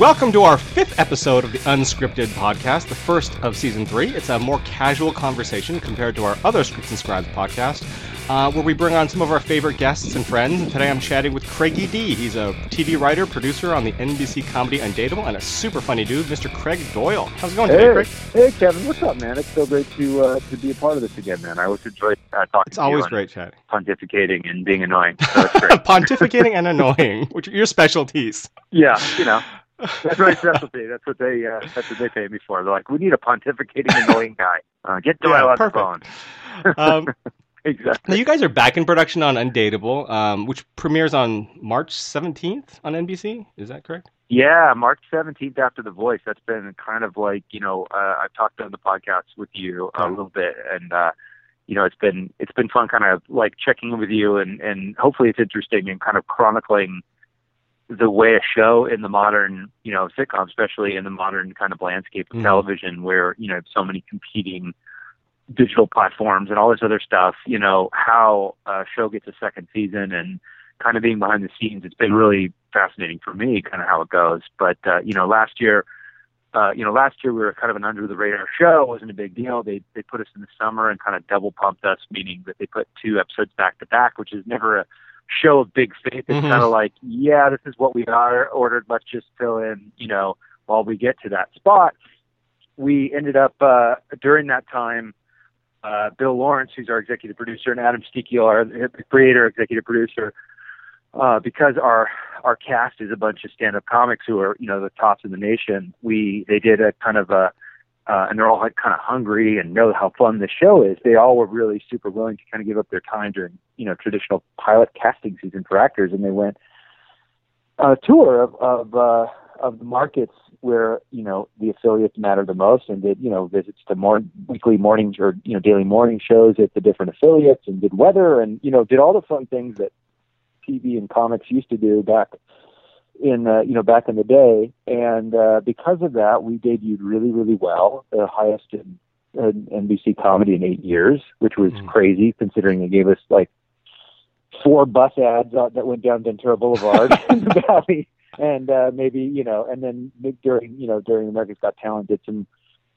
Welcome to our fifth episode of the Unscripted podcast, the first of season three. It's a more casual conversation compared to our other Scripts and Scribes podcast, uh, where we bring on some of our favorite guests and friends. And today I'm chatting with Craigie D. He's a TV writer, producer on the NBC comedy Undateable, and a super funny dude, Mr. Craig Doyle. How's it going today, Hey, Craig? hey, Kevin, what's up, man? It's so great to uh, to be a part of this again, man. I always enjoy uh, talking It's to always great chatting. pontificating and being annoying. So. Pontificating and annoying, which are your specialties. yeah, you know, that's my specialty. That's what they uh, that's what they pay me for. They're like, we need a pontificating annoying guy. Uh, get Doyle Yeah, on perfect. the phone. Um, Exactly. Now, you guys are back in production on Undateable, um, which premieres on March 17th on NBC. Is that correct? Yeah, March seventeenth after The Voice. That's been kind of like you know uh, I've talked on the podcast with you a little bit, and uh, you know it's been it's been fun, kind of like checking in with you, and and hopefully it's interesting and kind of chronicling the way a show in the modern you know sitcom, especially in the modern kind of landscape of Mhm. television, where you know so many competing digital platforms and all this other stuff. You know how a show gets a second season and kind of being behind the scenes, it's been really fascinating for me, kind of how it goes. But uh, you know, last year, uh, you know, last year we were kind of an under the radar show. It wasn't a big deal. They they put us in the summer and kind of double pumped us, meaning that they put two episodes back to back, which is never a show of big faith. It's Mhm. kind of like, yeah, this is what we are ordered. Let's just fill in, you know, while we get to that spot. We ended up uh, during that time. Uh, Bill Lawrence, who's our executive producer, and Adam Sztykiel, our the creator, executive producer, uh, because our our cast is a bunch of stand-up comics who are you know the tops of the nation. We they did a kind of a uh, and they're all like kind of hungry and know how fun the show is. They all were really super willing to kind of give up their time during you know traditional pilot casting season for actors, and they went on a tour of of uh, of the markets where you know the affiliates matter the most, and did you know visits to more weekly morning or you know daily morning shows at the different affiliates, and did weather, and you know did all the fun things that TV and comics used to do back in uh, you know back in the day, and uh, because of that, we debuted really really well, the highest in, in NBC comedy in eight years, which was Mhm. crazy considering they gave us like four bus ads uh, that went down Ventura Boulevard in the valley, and uh, maybe you know, and then during you know during America's Got Talent did some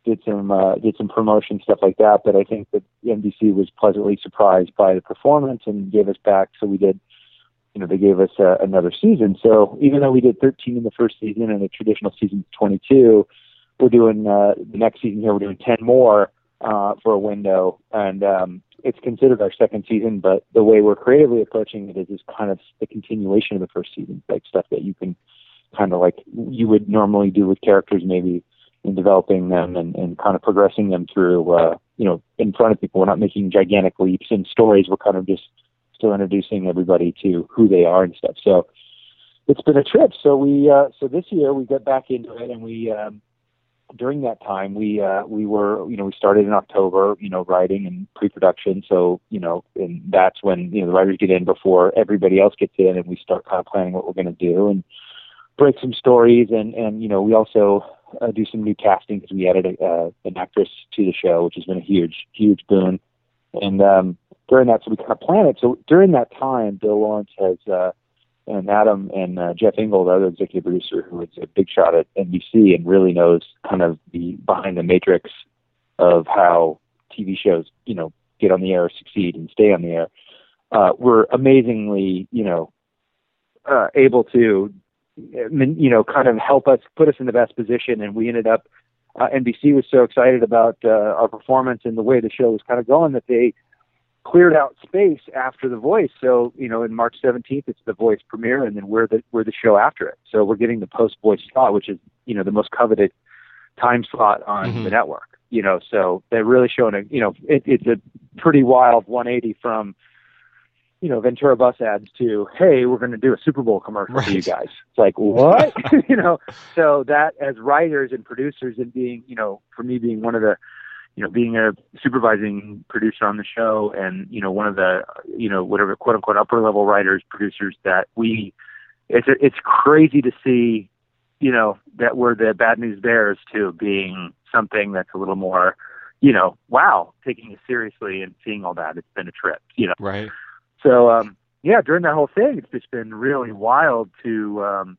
did some uh, did some promotion stuff like that. But I think that NBC was pleasantly surprised by the performance and gave us back. So we did, you know, they gave us uh, another season. So even though we did 13 in the first season and a traditional season 22, we're doing uh, the next season here. We're doing 10 more uh, for a window, and um, it's considered our second season. But the way we're creatively approaching it is is kind of the continuation of the first season, like stuff that you can kind of like you would normally do with characters, maybe in developing them and, and kind of progressing them through, uh, you know, in front of people. We're not making gigantic leaps in stories. We're kind of just still introducing everybody to who they are and stuff. So it's been a trip. So we, uh, so this year we got back into it and we, um, during that time we, uh, we were, you know, we started in October, you know, writing and pre-production. So, you know, and that's when, you know, the writers get in before everybody else gets in and we start kind of planning what we're going to do and break some stories. And, and, you know, we also, uh, do some new casting because we added a, uh, an actress to the show, which has been a huge, huge boon. And um, during that, so we kind of plan it. So during that time, Bill Lawrence has uh, and Adam and uh, Jeff Ingold, the other executive producer, who is a big shot at NBC and really knows kind of the behind the matrix of how TV shows, you know, get on the air, succeed, and stay on the air. Uh, we're amazingly, you know, uh, able to you know, kind of help us put us in the best position. And we ended up, uh, NBC was so excited about uh, our performance and the way the show was kind of going that they cleared out space after The Voice. So, you know, in March 17th, it's The Voice premiere, and then we're the we're the show after it. So we're getting the post Voice slot, which is you know the most coveted time slot on Mhm. the network. You know, so they're really showing a you know it, it's a pretty wild 180 from you know, Ventura bus ads to, hey, we're going to do a Super Bowl commercial for you guys. It's like, what? you know, so that as writers and producers and being, you know, for me being one of the, you know, being a supervising producer on the show and, you know, one of the, you know, whatever quote unquote upper level writers, producers that we, it's, it's crazy to see, you know, that we're the bad news bears to being something that's a little more, you know, wow, taking it seriously and seeing all that. It's been a trip, you know. Right. So um, yeah, during that whole thing, it's just been really wild to um,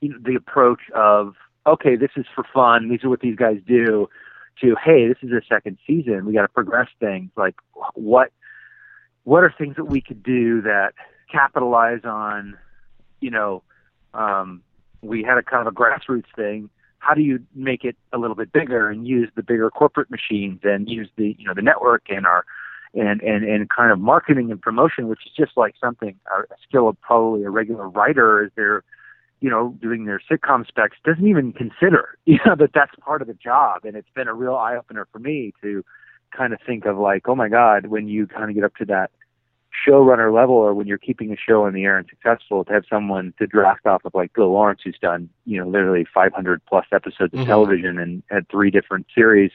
you know, the approach of okay, this is for fun. These are what these guys do. To hey, this is a second season. We got to progress things. Like what what are things that we could do that capitalize on? You know, um, we had a kind of a grassroots thing. How do you make it a little bit bigger and use the bigger corporate machines and use the you know the network and our and and and kind of marketing and promotion, which is just like something a skill of probably a regular writer is there you know, doing their sitcom specs doesn't even consider, you know, that that's part of the job. And it's been a real eye opener for me to kind of think of like, oh my God, when you kind of get up to that showrunner level or when you're keeping a show on the air and successful to have someone to draft off of like Bill Lawrence, who's done, you know, literally 500 plus episodes of mm-hmm. television and had three different series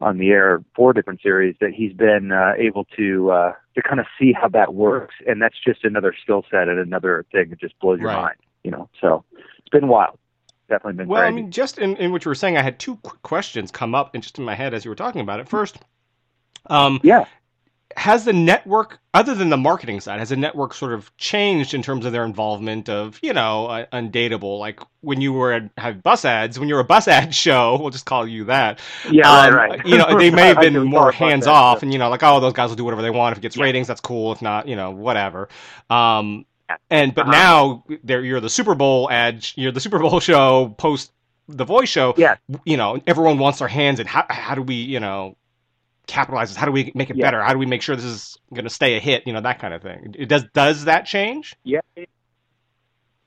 on the air, four different series that he's been uh, able to uh, to kind of see how that works, and that's just another skill set and another thing that just blows your right. mind you know, so it's been wild. Definitely been. Well, crazy. I mean, just in, in what you were saying, I had two quick questions come up in just in my head as you were talking about it. First, um, yeah, has the network, other than the marketing side, has the network sort of changed in terms of their involvement of, you know, uh, undateable? Like when you were at, have bus ads, when you're a bus ad show, we'll just call you that. Yeah, um, right, right. You know, they may have been more hands off, and you know, like, oh, those guys will do whatever they want. If it gets yeah. ratings, that's cool. If not, you know, whatever. Um, and but uh-huh. now there you're the Super Bowl ad, you're the Super Bowl show post the voice show. Yeah. You know, everyone wants their hands and how how do we, you know, capitalize this? How do we make it yeah. better? How do we make sure this is going to stay a hit? You know, that kind of thing. It does does that change? Yeah. It,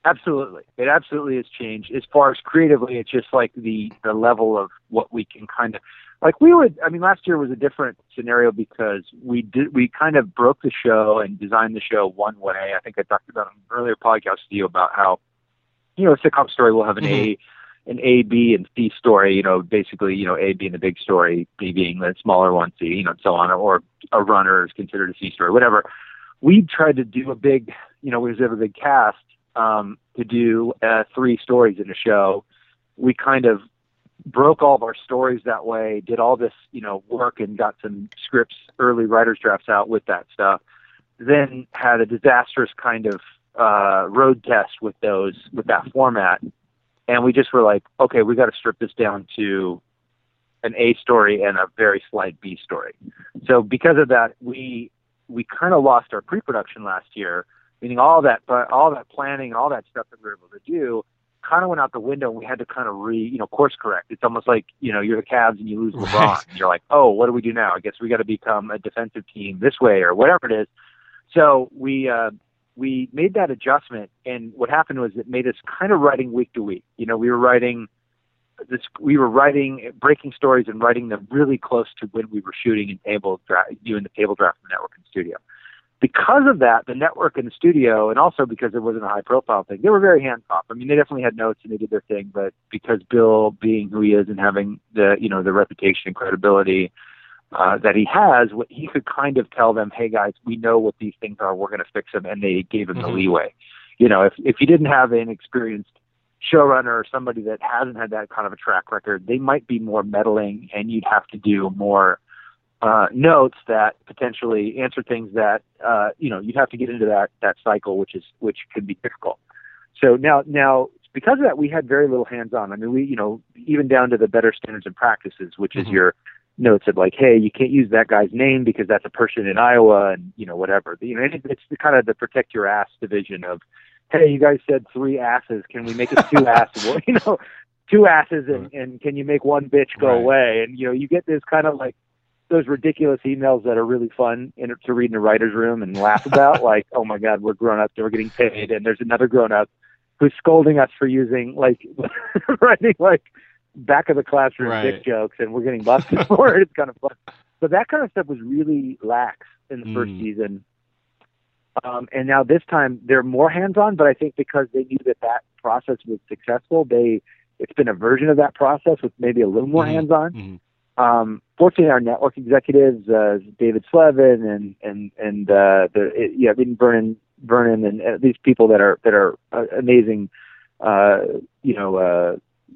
absolutely. It absolutely has changed. As far as creatively, it's just like the the level of what we can kind of like we would i mean last year was a different scenario because we did we kind of broke the show and designed the show one way i think i talked about an earlier podcast to you about how you know a sitcom story will have an mm-hmm. a an A, B, and C story, you know, basically, you know, A being the big story, B being the smaller one, C, you know, and so on, or a runner is considered a C story, whatever. We tried to do a big, you know, we have a big cast um, to do uh, three stories in a show. We kind of broke all of our stories that way, did all this, you know, work and got some scripts, early writers drafts out with that stuff. Then had a disastrous kind of uh, road test with those with that format, and we just were like, okay, we got to strip this down to an A story and a very slight B story. So because of that, we we kind of lost our pre-production last year, meaning all that all that planning, all that stuff that we were able to do kind of went out the window and we had to kind of re, you know, course correct. It's almost like, you know, you're the Cavs and you lose LeBron. Right. And you're like, oh, what do we do now? I guess we got to become a defensive team this way or whatever it is. So we, uh, we made that adjustment and what happened was it made us kind of writing week to week. You know, we were writing this, we were writing, breaking stories and writing them really close to when we were shooting and table draft, doing the table draft the network and studio because of that, the network and the studio, and also because it wasn't a high profile thing, they were very hands off. I mean, they definitely had notes and they did their thing, but because Bill being who he is and having the, you know, the reputation and credibility uh, that he has, he could kind of tell them, hey guys, we know what these things are, we're going to fix them, and they gave him mm-hmm. the leeway. You know, if if you didn't have an experienced showrunner or somebody that hasn't had that kind of a track record, they might be more meddling, and you'd have to do more uh, notes that potentially answer things that uh, you know you'd have to get into that that cycle, which is which could be difficult. So now now because of that, we had very little hands on. I mean, we you know even down to the better standards and practices, which mm-hmm. is your notes of like, hey, you can't use that guy's name because that's a person in Iowa, and you know whatever. You know, it's the kind of the protect your ass division of, hey, you guys said three asses, can we make it two asses? Well, you know, two asses, and and can you make one bitch go right. away? And you know, you get this kind of like those ridiculous emails that are really fun in, to read in a writer's room and laugh about, like, oh my God, we're grown ups and we're getting paid, and there's another grown up who's scolding us for using like writing like back of the classroom right. dick jokes, and we're getting busted for it. It's kind of fun. But that kind of stuff was really lax in the mm. first season. Um, and now this time they're more hands-on, but I think because they knew that that process was successful, they it's been a version of that process with maybe a little more mm-hmm. hands-on. Mm-hmm um, fortunately, our network executives, uh, David Slevin and and and uh, the it, yeah, Vernon Vernon and uh, these people that are that are uh, amazing, uh, you know, uh,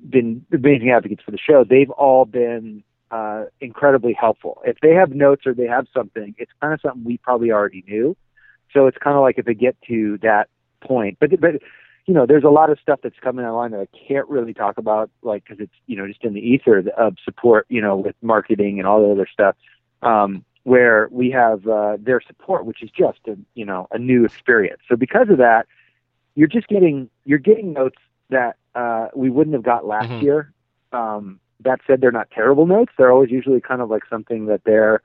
been amazing advocates for the show. They've all been uh, incredibly helpful. If they have notes or they have something, it's kind of something we probably already knew. So it's kind of like if they get to that point, but but you know, there's a lot of stuff that's coming online that I can't really talk about, like because it's you know just in the ether of support, you know, with marketing and all the other stuff. Um, where we have uh, their support, which is just a you know a new experience. So because of that, you're just getting you're getting notes that uh, we wouldn't have got last Mm-hmm. year. Um, that said, they're not terrible notes. They're always usually kind of like something that they're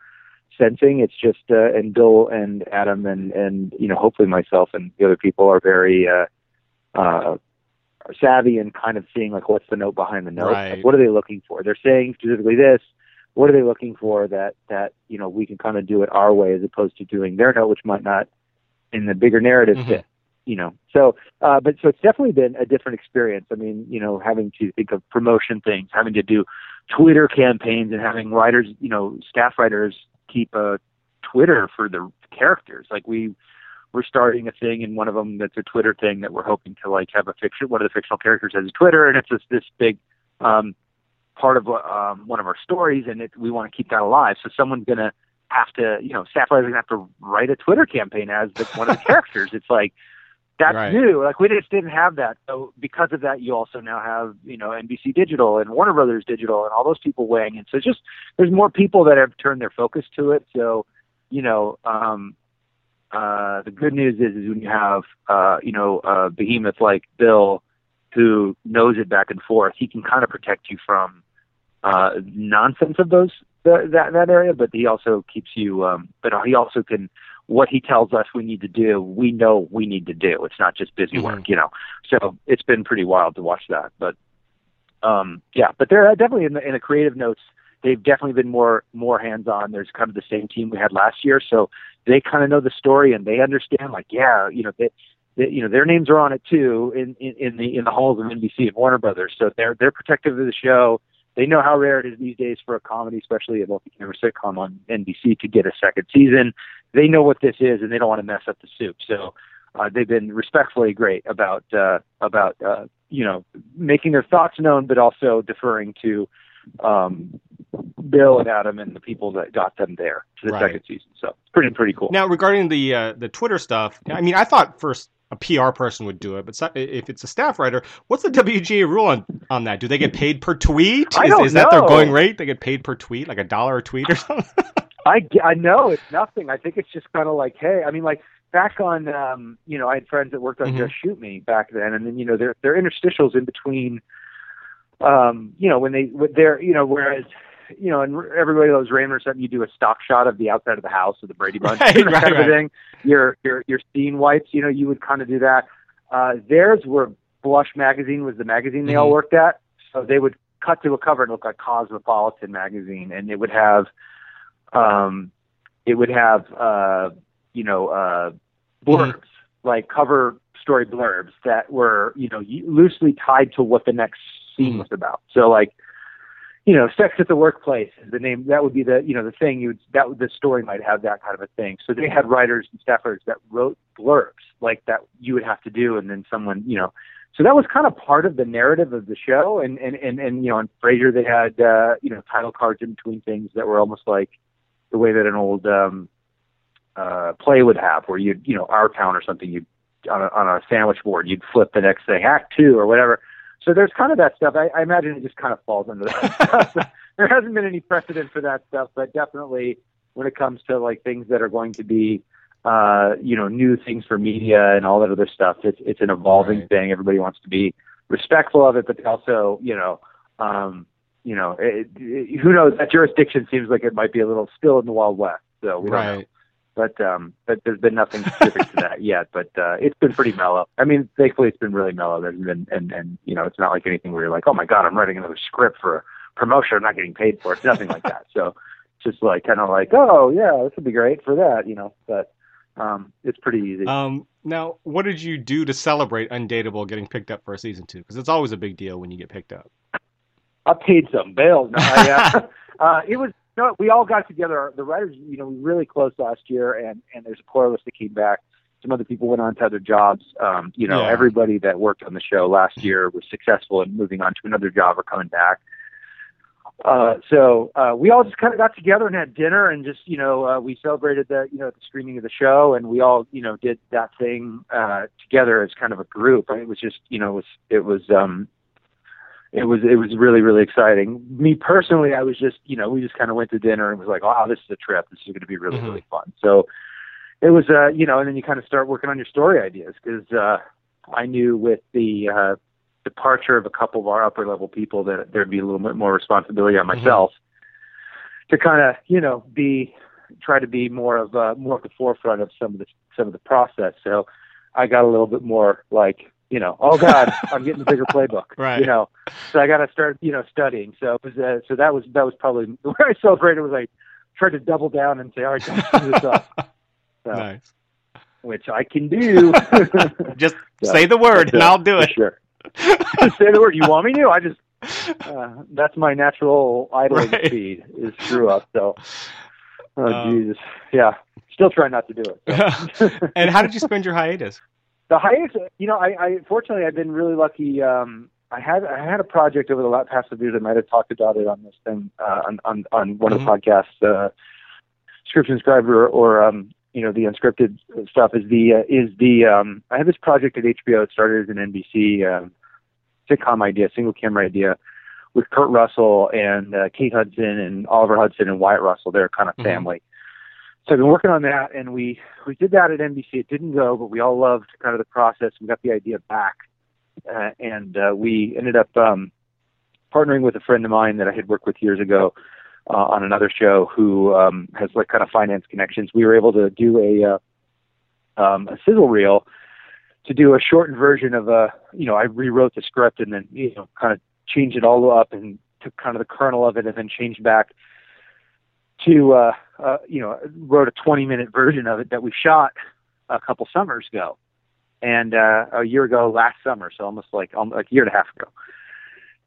sensing. It's just uh, and Bill and Adam and and you know hopefully myself and the other people are very uh, uh, savvy and kind of seeing like what's the note behind the note. Right. Like, what are they looking for? They're saying specifically this. What are they looking for that that you know we can kind of do it our way as opposed to doing their note, which might not in the bigger narrative Mhm. fit. You know, so uh, but so it's definitely been a different experience. I mean, you know, having to think of promotion things, having to do Twitter campaigns, and having writers, you know, staff writers keep a Twitter for the characters. Like we we're starting a thing in one of them that's a Twitter thing that we're hoping to like have a fiction. One of the fictional characters has a Twitter, and it's this this big um, part of um, one of our stories, and it, we want to keep that alive. So someone's gonna have to, you know, staff writers are gonna have to write a Twitter campaign as the, one of the characters. It's like that's Right. new. Like we just didn't have that. So because of that, you also now have you know NBC Digital and Warner Brothers Digital and all those people weighing in. So just there's more people that have turned their focus to it. So you know, um, uh, the good news is, is when you have, uh, you know, a behemoth like Bill, who knows it back and forth, he can kind of protect you from uh, nonsense of those that that, that area. But he also keeps you. Um, but he also can. What he tells us we need to do, we know we need to do. It's not just busy Mhm. work, you know. So it's been pretty wild to watch that. But um, yeah, but they're definitely in the in the creative notes. They've definitely been more more hands on. There's kind of the same team we had last year, so they kind of know the story and they understand. Like, yeah, you know, they, they, you know, their names are on it too in, in in the in the halls of NBC and Warner Brothers. So they're they're protective of the show. They know how rare it is these days for a comedy, especially a multi-camera sitcom on NBC, to get a second season. They know what this is, and they don't want to mess up the soup. So uh, they've been respectfully great about uh, about uh, you know making their thoughts known, but also deferring to um, Bill and Adam and the people that got them there to the Right. second season. So it's pretty pretty cool. Now, regarding the uh, the Twitter stuff, I mean, I thought first a PR person would do it, but if it's a staff writer, what's the WGA rule on, on that? Do they get paid per tweet? I is, don't is that their going rate? They get paid per tweet, like a dollar a tweet or something? I, I know it's nothing. I think it's just kind of like, hey, I mean, like back on, um, you know, I had friends that worked on Mhm. Just Shoot Me back then, and then you know, there there are interstitials in between, um, you know, when they when they're, you know, whereas. You know, and everybody loves Raymond or something. You do a stock shot of the outside of the house of the Brady Bunch, Right, kind right, of right. thing. Your your your scene wipes. You know, you would kind of do that. Uh, theirs were Blush magazine was the magazine they all Mhm. worked at, so they would cut to a cover and look like Cosmopolitan magazine, and it would have um, it would have uh, you know uh, blurbs like cover story blurbs that were you know loosely tied to what the next scene Mhm. was about. So like you know, sex at the workplace is the name. That would be the you know the thing. You would that the story might have that kind of a thing. So they had writers and staffers that wrote blurbs like that you would have to do, and then someone you know. So that was kind of part of the narrative of the show, and and and, and you know, on Frasier they had uh, you know title cards in between things that were almost like the way that an old um, uh, play would have, where you'd you know Our Town or something you'd on a, on a sandwich board you'd flip the next thing Act Two or whatever. So there's kind of that stuff. I, I imagine it just kind of falls under that stuff. there hasn't been any precedent for that stuff, but definitely when it comes to like things that are going to be uh, you know, new things for media and all that other stuff. It's it's an evolving Right. thing. Everybody wants to be respectful of it, but also, you know, um, you know, it, it, who knows? That jurisdiction seems like it might be a little still in the wild west. So we right. But um, but there's been nothing specific to that yet. But uh, it's been pretty mellow. I mean, thankfully, it's been really mellow. There's been and and you know, it's not like anything where you're like, oh my god, I'm writing another script for a promotion. I'm not getting paid for it. It's nothing like that. So it's just like kind of like, oh yeah, this would be great for that, you know. But um, it's pretty easy. Um, now, what did you do to celebrate Undateable getting picked up for a season two? Because it's always a big deal when you get picked up. I paid some bills. No, I, uh, uh, it was no. We all got together. The writers, you know, we really close last year, and and there's a core list that came back. Some other people went on to other jobs. Um, you know, Yeah. everybody that worked on the show last year was successful in moving on to another job or coming back. uh, so uh, we all just kind of got together and had dinner and just you know uh, we celebrated the you know the screening of the show and we all you know did that thing uh, together as kind of a group. It was just you know it was it was um, it was it was really really exciting. Me personally, I was just you know we just kind of went to dinner and was like, wow, this is a trip. This is going to be really Mhm. really fun. So it was uh you know and then you kind of start working on your story ideas because uh, I knew with the uh, departure of a couple of our upper level people that there'd be a little bit more responsibility on Mhm. myself to kind of you know be try to be more of uh, more at the forefront of some of the some of the process. So I got a little bit more like you know oh god I'm getting a bigger playbook Right. you know so I got to start you know studying. So it was uh, so that was that was probably where I celebrated was I tried to double down and say all right guys do this up. So, nice. which I can do. Just So, say the word and I'll do it. Sure. Say the word. You want me to? I just uh, that's my natural idling Right. speed is screw up. So, oh Um, Jesus, yeah. Still try not to do it. so. and how did you spend your hiatus? The highest, You know, I, I fortunately I've been really lucky. Um, I had I had a project over the last past few years. I might have talked about it on this thing uh, on, on on one of the podcasts. Uh, Scripts and Scribes or, or um, you know the unscripted stuff is the uh, is the um, I had this project at HBO. It started as an NBC um, sitcom idea, single camera idea, with Kurt Russell and uh, Kate Hudson and Oliver Hudson and Wyatt Russell. They're kind of Mhm. family. So I've been working on that, and we we did that at NBC. It didn't go, but we all loved kind of the process. We got the idea back, uh, and uh, we ended up um, partnering with a friend of mine that I had worked with years ago uh, on another show who um, has like kind of finance connections. We were able to do a uh, um, a sizzle reel to do a shortened version of a you know I rewrote the script and then you know kind of changed it all up and took kind of the kernel of it and then changed back to uh, uh, you know wrote a 20 minute version of it that we shot a couple summers ago. And uh, a year ago last summer so almost like um, like a year and a half ago.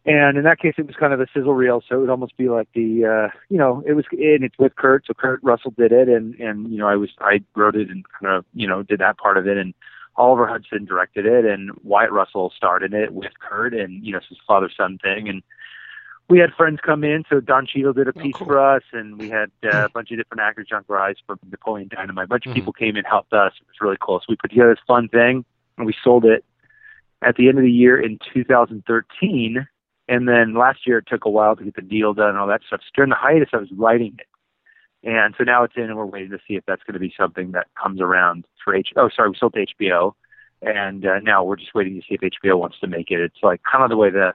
And in that case, it was kind of a sizzle reel, so it would almost be like the, uh, you know, it was, and it's with Kurt, so Kurt Russell did it, and and you know, I was, I wrote it and kind of, you know, did that part of it, and Oliver Hudson directed it, and Wyatt Russell starred in it with Kurt, and you know, it's his father son thing, and we had friends come in, so Don Cheadle did a Oh, piece cool. for us, and we had uh, a bunch of different actors, Jon Gries from Napoleon Dynamite, a bunch of people came in, helped us. It was really cool. So we put together this fun thing, and we sold it at the end of the year in 2013. And then last year it took a while to get the deal done and all that stuff. So during the hiatus, I was writing it. And so now it's in, and we're waiting to see if that's going to be something that comes around for H. Oh, sorry, we sold to HBO, and uh, now we're just waiting to see if HBO wants to make it. It's like kind of the way the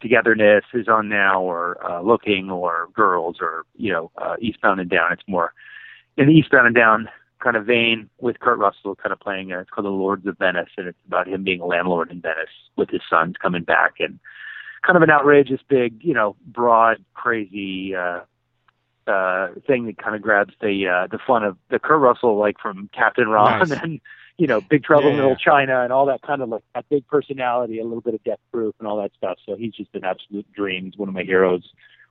Togetherness is on now, or uh, Looking, or Girls, or you know, uh, Eastbound and Down. It's more in the Eastbound and Down kind of vein with Kurt Russell kind of playing. Uh, it's called The Lords of Venice, and it's about him being a landlord in Venice with his sons coming back and kind of an outrageous, big, you know, broad, crazy uh, uh, thing that kind of grabs the uh, the fun of the Kurt Russell, like from Captain Ron Nice. and you know Big Trouble in Yeah. Little China and all that kind of like that big personality, a little bit of Death Proof and all that stuff. So he's just an absolute dream. He's one of my heroes,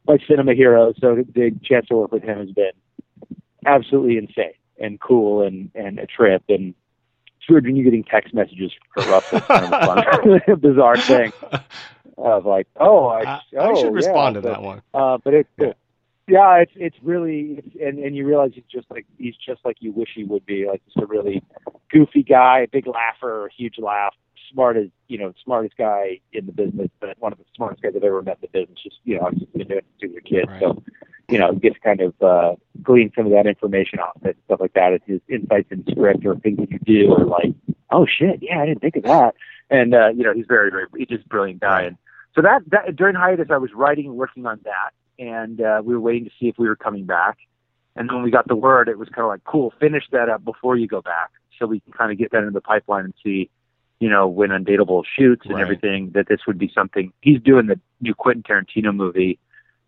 my cinema hero. So the big chance to work with him has been absolutely insane and cool and and a trip and. It's weird when you're getting text messages from Russell. Kind of a fun, bizarre thing of like, oh, I, I, oh, I should yeah, respond to but- that one. uh, but it's Yeah. cool. Yeah, it's it's really it's, and and you realize he's just like he's just like you wish he would be, like just a really goofy guy, big laugher, huge laugh, smartest you know, smartest guy in the business, but one of the smartest guys I've ever met in the business. Just you know, I've just been doing it since a kid, Right. so you know, get to kind of uh, glean some of that information off it, stuff like that. It's his insights in script or things that you do, or like, oh shit, yeah, I didn't think of that. And uh, you know, he's very, very, he's just a brilliant guy. And so that that during hiatus, I was writing and working on that, and uh, we were waiting to see if we were coming back. And then when we got the word, it was kind of like, cool, finish that up before you go back, so we can kind of get that into the pipeline and see, you know, when Undateable shoots and Right. everything, that this would be something. He's doing the new Quentin Tarantino movie,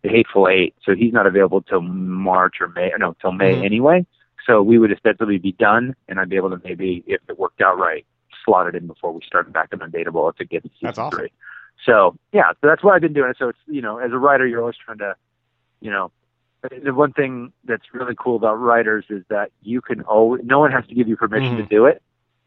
The Hateful Eight, so he's not available till March or May, no, till May Mhm. anyway. So we would ostensibly be done, and I'd be able to maybe, if it worked out right, slot it in before we started back on Undateable if it gets to season That's awesome. three. So yeah, so that's what I've been doing. So it's you know, as a writer, you're always trying to, you know, the one thing that's really cool about writers is that you can always, no one has to give you permission to Mhm. do it.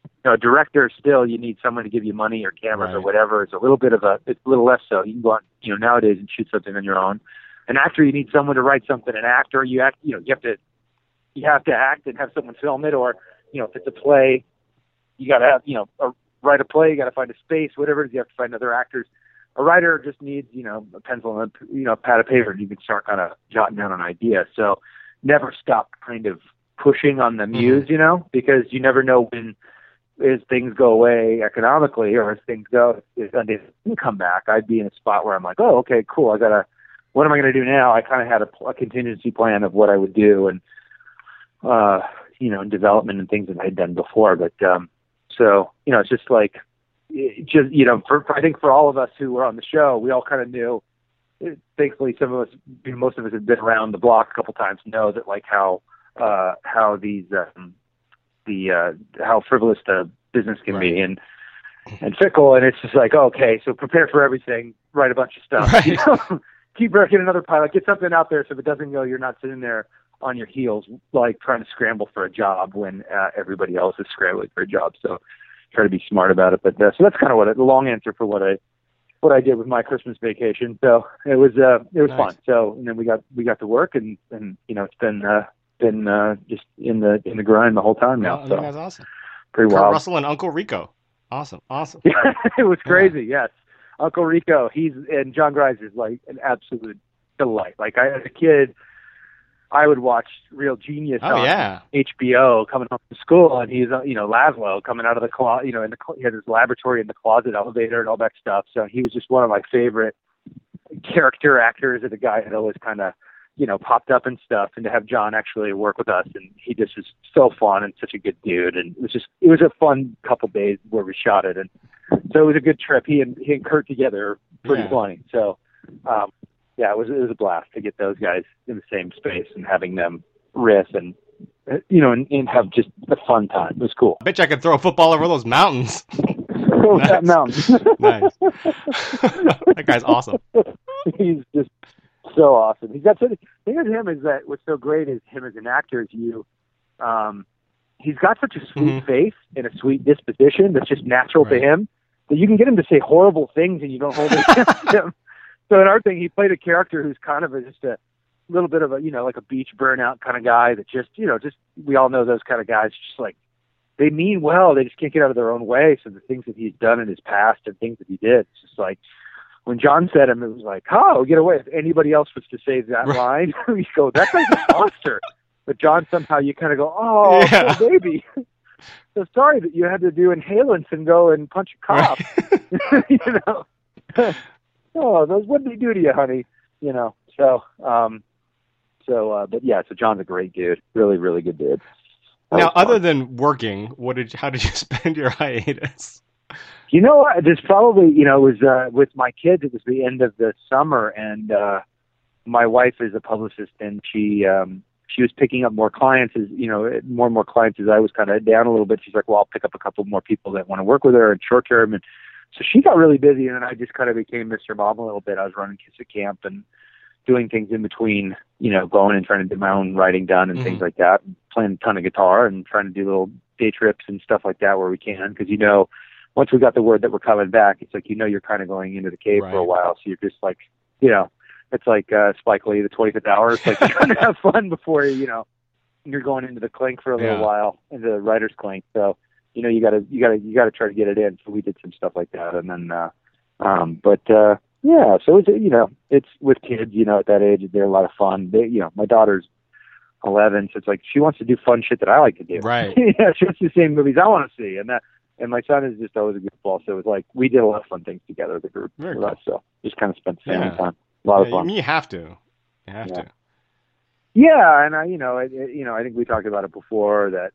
You know, a director still, you need someone to give you money or cameras or whatever. It's a little bit of a, it's a little less so. You can go out, you know, nowadays and shoot something on your own. an actor, you need someone to write something. An actor, you act, you know, you have to you have to act and have someone film it, or you know, if it's a play, you got to have, you know, a, write a play. You got to find a space, whatever it is. You have to find other actors. A writer just needs, you know, a pencil and a, you know, a pad of paper, and you can start kind of jotting down an idea. So never stop kind of pushing on the Mm-hmm. muse, you know, because you never know when as things go away economically or as things go if Sundance didn't come back, I'd be in a spot where I'm like, oh, okay, cool. I gotta. What am I going to do now? I kind of had a, a contingency plan of what I would do and, uh, you know, in development and things that I'd done before. But um, so you know, it's just like, just you know, for, for I think for all of us who were on the show, we all kind of knew. Thankfully, some of us, you know, most of us, have been around the block a couple times, know that like how uh, how these um, the uh, how frivolous the business can be and and fickle, and it's just like okay, so prepare for everything, write a bunch of stuff, Right. you know? keep working another pilot, get something out there, so if it doesn't go, you're not sitting there on your heels like trying to scramble for a job when uh, everybody else is scrambling for a job. So try to be smart about it. But uh, so that's kind of what a long answer for what I what I did with my Christmas vacation. So it was uh it was Nice. fun. So and then we got we got to work and and you know it's been uh been uh just in the in the grind the whole time now. I so that's awesome. pretty Kurt wild. Russell and Uncle Rico. Awesome. Awesome. it was crazy. Yes, Uncle Rico. He's and Jon Gries is like an absolute delight. Like I, as a kid, I would watch Real Genius Oh on yeah. HBO coming home from school, and he's uh, you know Lazlo coming out of the closet. You know, in the he had his laboratory in the closet elevator and all that stuff. So he was just one of my favorite character actors, and a guy that always kind of you know popped up and stuff. And to have Jon actually work with us, and he just was so fun and such a good dude. And it was just it was a fun couple days where we shot it, and so it was a good trip. He and he and Kurt together pretty Yeah. funny. So. um yeah, it was it was a blast to get those guys in the same space and having them riff and you know and, and have just a fun time. It was cool. I bet you I could throw a football over those mountains. Oh, that mountain. nice. that guy's awesome. He's just so awesome. He's got such. The thing with him is that what's so great is him as an actor is you. Um, he's got such a sweet Mhm. face and a sweet disposition that's just natural Right. to him that you can get him to say horrible things and you don't hold it against him. So in our thing, he played a character who's kind of a, just a little bit of a you know like a beach burnout kind of guy that just you know just we all know those kind of guys just like they mean well. They just can't get out of their own way. So the things that he's done in his past and things that he did it's just like when Jon said him it was like oh get away. If anybody else was to say that line you go that guy's a monster. But Jon somehow you kind of go oh Yeah. baby so sorry that you had to do inhalants and go and punch a cop. You know oh those what did he do to you honey? You know so um so uh but yeah so john's a great dude. Really really good dude. That Now, other than working, what did how did you spend your hiatus? you know there's probably you know it was uh with my kids it was the end of the summer and uh my wife is a publicist and she um she was picking up more clients as you know more and more clients as i was kind of down a little bit. She's like well i'll pick up a couple more people that want to work with her in short term and so she got really busy and then i just kind of became mr mom a little bit. I was running kiss at camp and doing things in between you know going and trying to get my own writing done and things Mhm. like that playing a ton of guitar and trying to do little day trips and stuff like that where we can because you know once we got the word that we're coming back it's like you know you're kind of going into the cave for a while. So you're just like you know it's like uh spike lee the 25th hour. It's like you're trying to have fun before you know you're going into the clink for a little Yeah. while into the writer's clink. So you know you gotta you gotta you gotta try to get it in so we did some stuff like that and then uh um but uh yeah so it's you know it's with kids you know at that age they're a lot of fun they you know my daughter's 11 so it's like she wants to do fun shit that i like to do Right. yeah she wants to see the same movies i want to see and that and my son is just always a good goofball so it was like we did a lot of fun things together the group Very with us, so just kind of spent the Yeah. time a lot of Yeah, fun you have to. You have Yeah. to. yeah, and I, you know, it, you know, I think we talked about it before that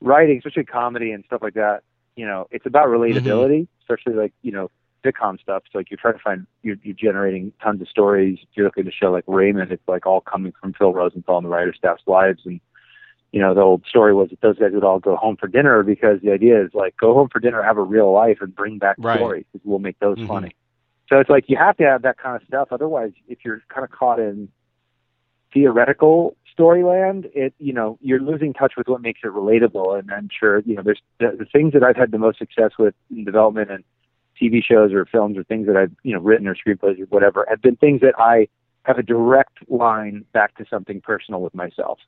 writing, especially comedy and stuff like that, you know, it's about relatability, especially like you know sitcom stuff. So like you're trying to find, you're, you're generating tons of stories. If you're looking at a show like Raymond. It's like all coming from Phil Rosenthal and the writer staff's lives, and you know the old story was that those guys would all go home for dinner because the idea is like go home for dinner, have a real life, and bring back Right. stories because we'll make those Mhm. funny. So it's like you have to have that kind of stuff. Otherwise, if you're kind of caught in theoretical storyland, it you know you're losing touch with what makes it relatable. And I'm sure you know there's the, the things that I've had the most success with in development and TV shows or films or things that I've you know written or screenplays or whatever have been things that I have a direct line back to something personal with myself.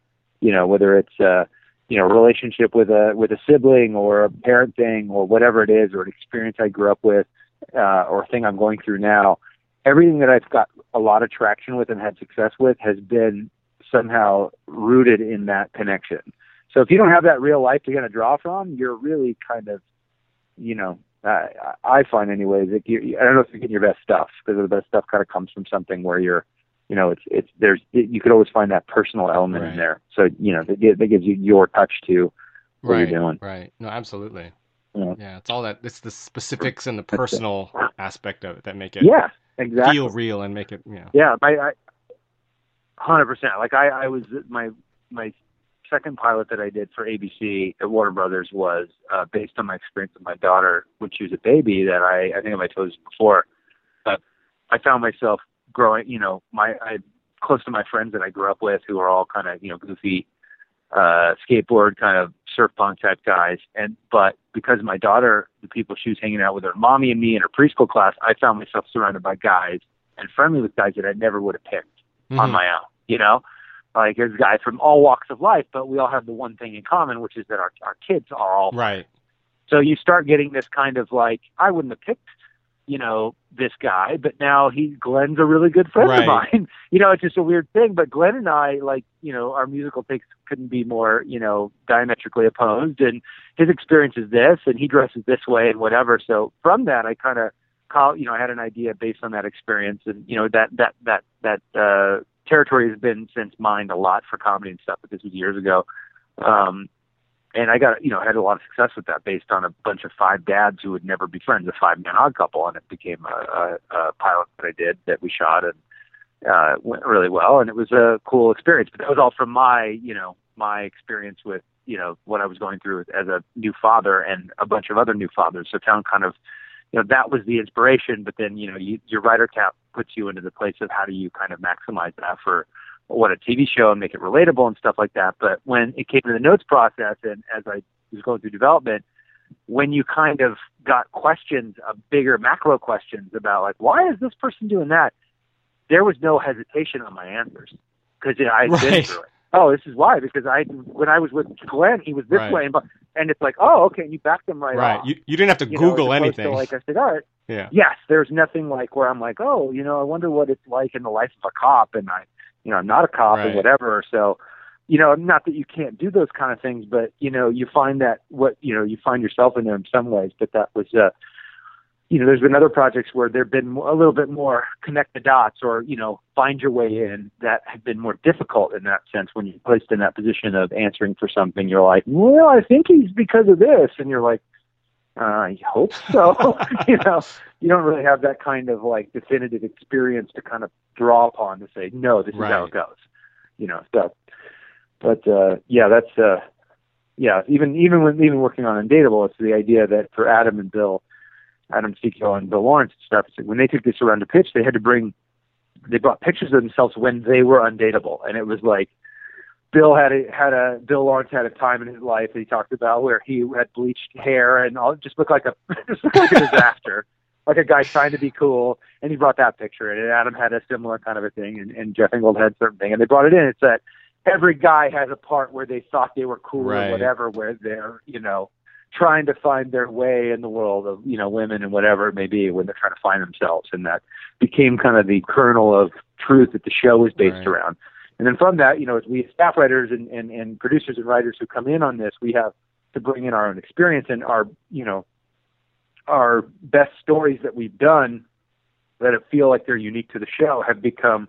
You know, whether it's uh, you know, relationship with a with a sibling or a parent thing or whatever it is, or an experience I grew up with, uh, or a thing I'm going through now. Everything that I've got a lot of traction with and had success with has been somehow rooted in that connection. So if you don't have that real life to kind of draw from, you're really kind of, you know, uh, I find anyways, that you, I don't know if you're getting your best stuff because the best stuff kind of comes from something where you're, you know, it's it's there's it, you could always find that personal element Right. in there. So you know, that, that gives you your touch to what right, you're doing. right. No, absolutely. Yeah. Yeah, it's all that. It's the specifics and the personal aspect of it that make it Yeah, exactly. feel real and make it, you know. Yeah, my I, hundred percent. Like I, I was my my second pilot that I did for ABC at Warner Brothers was uh, based on my experience with my daughter when she was a baby. That I I think I might told you before. But I found myself growing. You know, my I close to my friends that I grew up with who are all kind of you know goofy uh skateboard kind of surf punk type guys and but because my daughter the people she was hanging out with her mommy and me in her preschool class i found myself surrounded by guys and friendly with guys that i never would have picked on Mhm. my own. You know, like there's guys from all walks of life, but we all have the one thing in common, which is that our our kids are all. Right. So you start getting this kind of like I wouldn't have picked, you know, this guy, but now he Glenn's a really good friend Right. of mine. You know, it's just a weird thing. But Glenn and I, like, you know, our musical takes couldn't be more, you know, diametrically opposed. And his experience is this, and he dresses this way, and whatever. So from that, I kind of call you know, I had an idea based on that experience and you know, that that that that uh territory has been since mined a lot for comedy and stuff, but this was years ago. Um and I got you know, had a lot of success with that based on a bunch of five dads who would never be friends, a five man odd couple, and it became a, a, a pilot that I did that we shot and uh went really well and it was a cool experience. But that was all from my, you know, my experience with, you know, what I was going through as a new father and a bunch of other new fathers. So town kind of you know that was the inspiration but then you know you, your writer tap puts you into the place of how do you kind of maximize that for what a tv show and make it relatable and stuff like that. But when it came to the notes process and as i was going through development when you kind of got questions uh, bigger macro questions about like why is this person doing that? There was no hesitation on my answers because you know, i had been through it. Oh this is why because i when i was with glenn he was this Right. way and, and it's like oh okay and you backed them right, Right. off You, you didn't have to you Google as opposed to, anything. like I said, all right, yeah. yes, there's nothing like where I'm like, oh, you know, I wonder what it's like in the life of a cop, and I, you know, I'm not a cop Right. and whatever. So, you know, not that you can't do those kind of things, but you know, you find that what you know, you find yourself in there in some ways. But that was, uh, you know, there's been other projects where there've been a little bit more connect the dots or you know, find your way in that have been more difficult in that sense when you're placed in that position of answering for something. You're like, well, I think he's because of this, and you're like. Uh, I hope so. you know, you don't really have that kind of like definitive experience to kind of draw upon to say, no, this is how it goes. You know, so, but uh, yeah, that's uh, yeah. Even even when even working on Undateable, it's the idea that for Adam and Bill, Adam Seco and Bill Lawrence and stuff, it's like when they took this around to pitch, they had to bring, they brought pictures of themselves when they were undateable, and it was like. Bill had a had a Bill Lawrence had a time in his life that he talked about where he had bleached hair and all just looked like a just looked like a disaster, like a guy trying to be cool. And he brought that picture in, and Adam had a similar kind of a thing, and, and Jeff Ingold had certain thing, and they brought it in. It's that every guy has a part where they thought they were cool Right. or whatever, where they're you know trying to find their way in the world of you know women and whatever it may be when they're trying to find themselves, and that became kind of the kernel of truth that the show was based Right. around. And then from that, you know, as we staff writers and, and, and producers and writers who come in on this, we have to bring in our own experience and our, you know, our best stories that we've done that feel like they're unique to the show have become,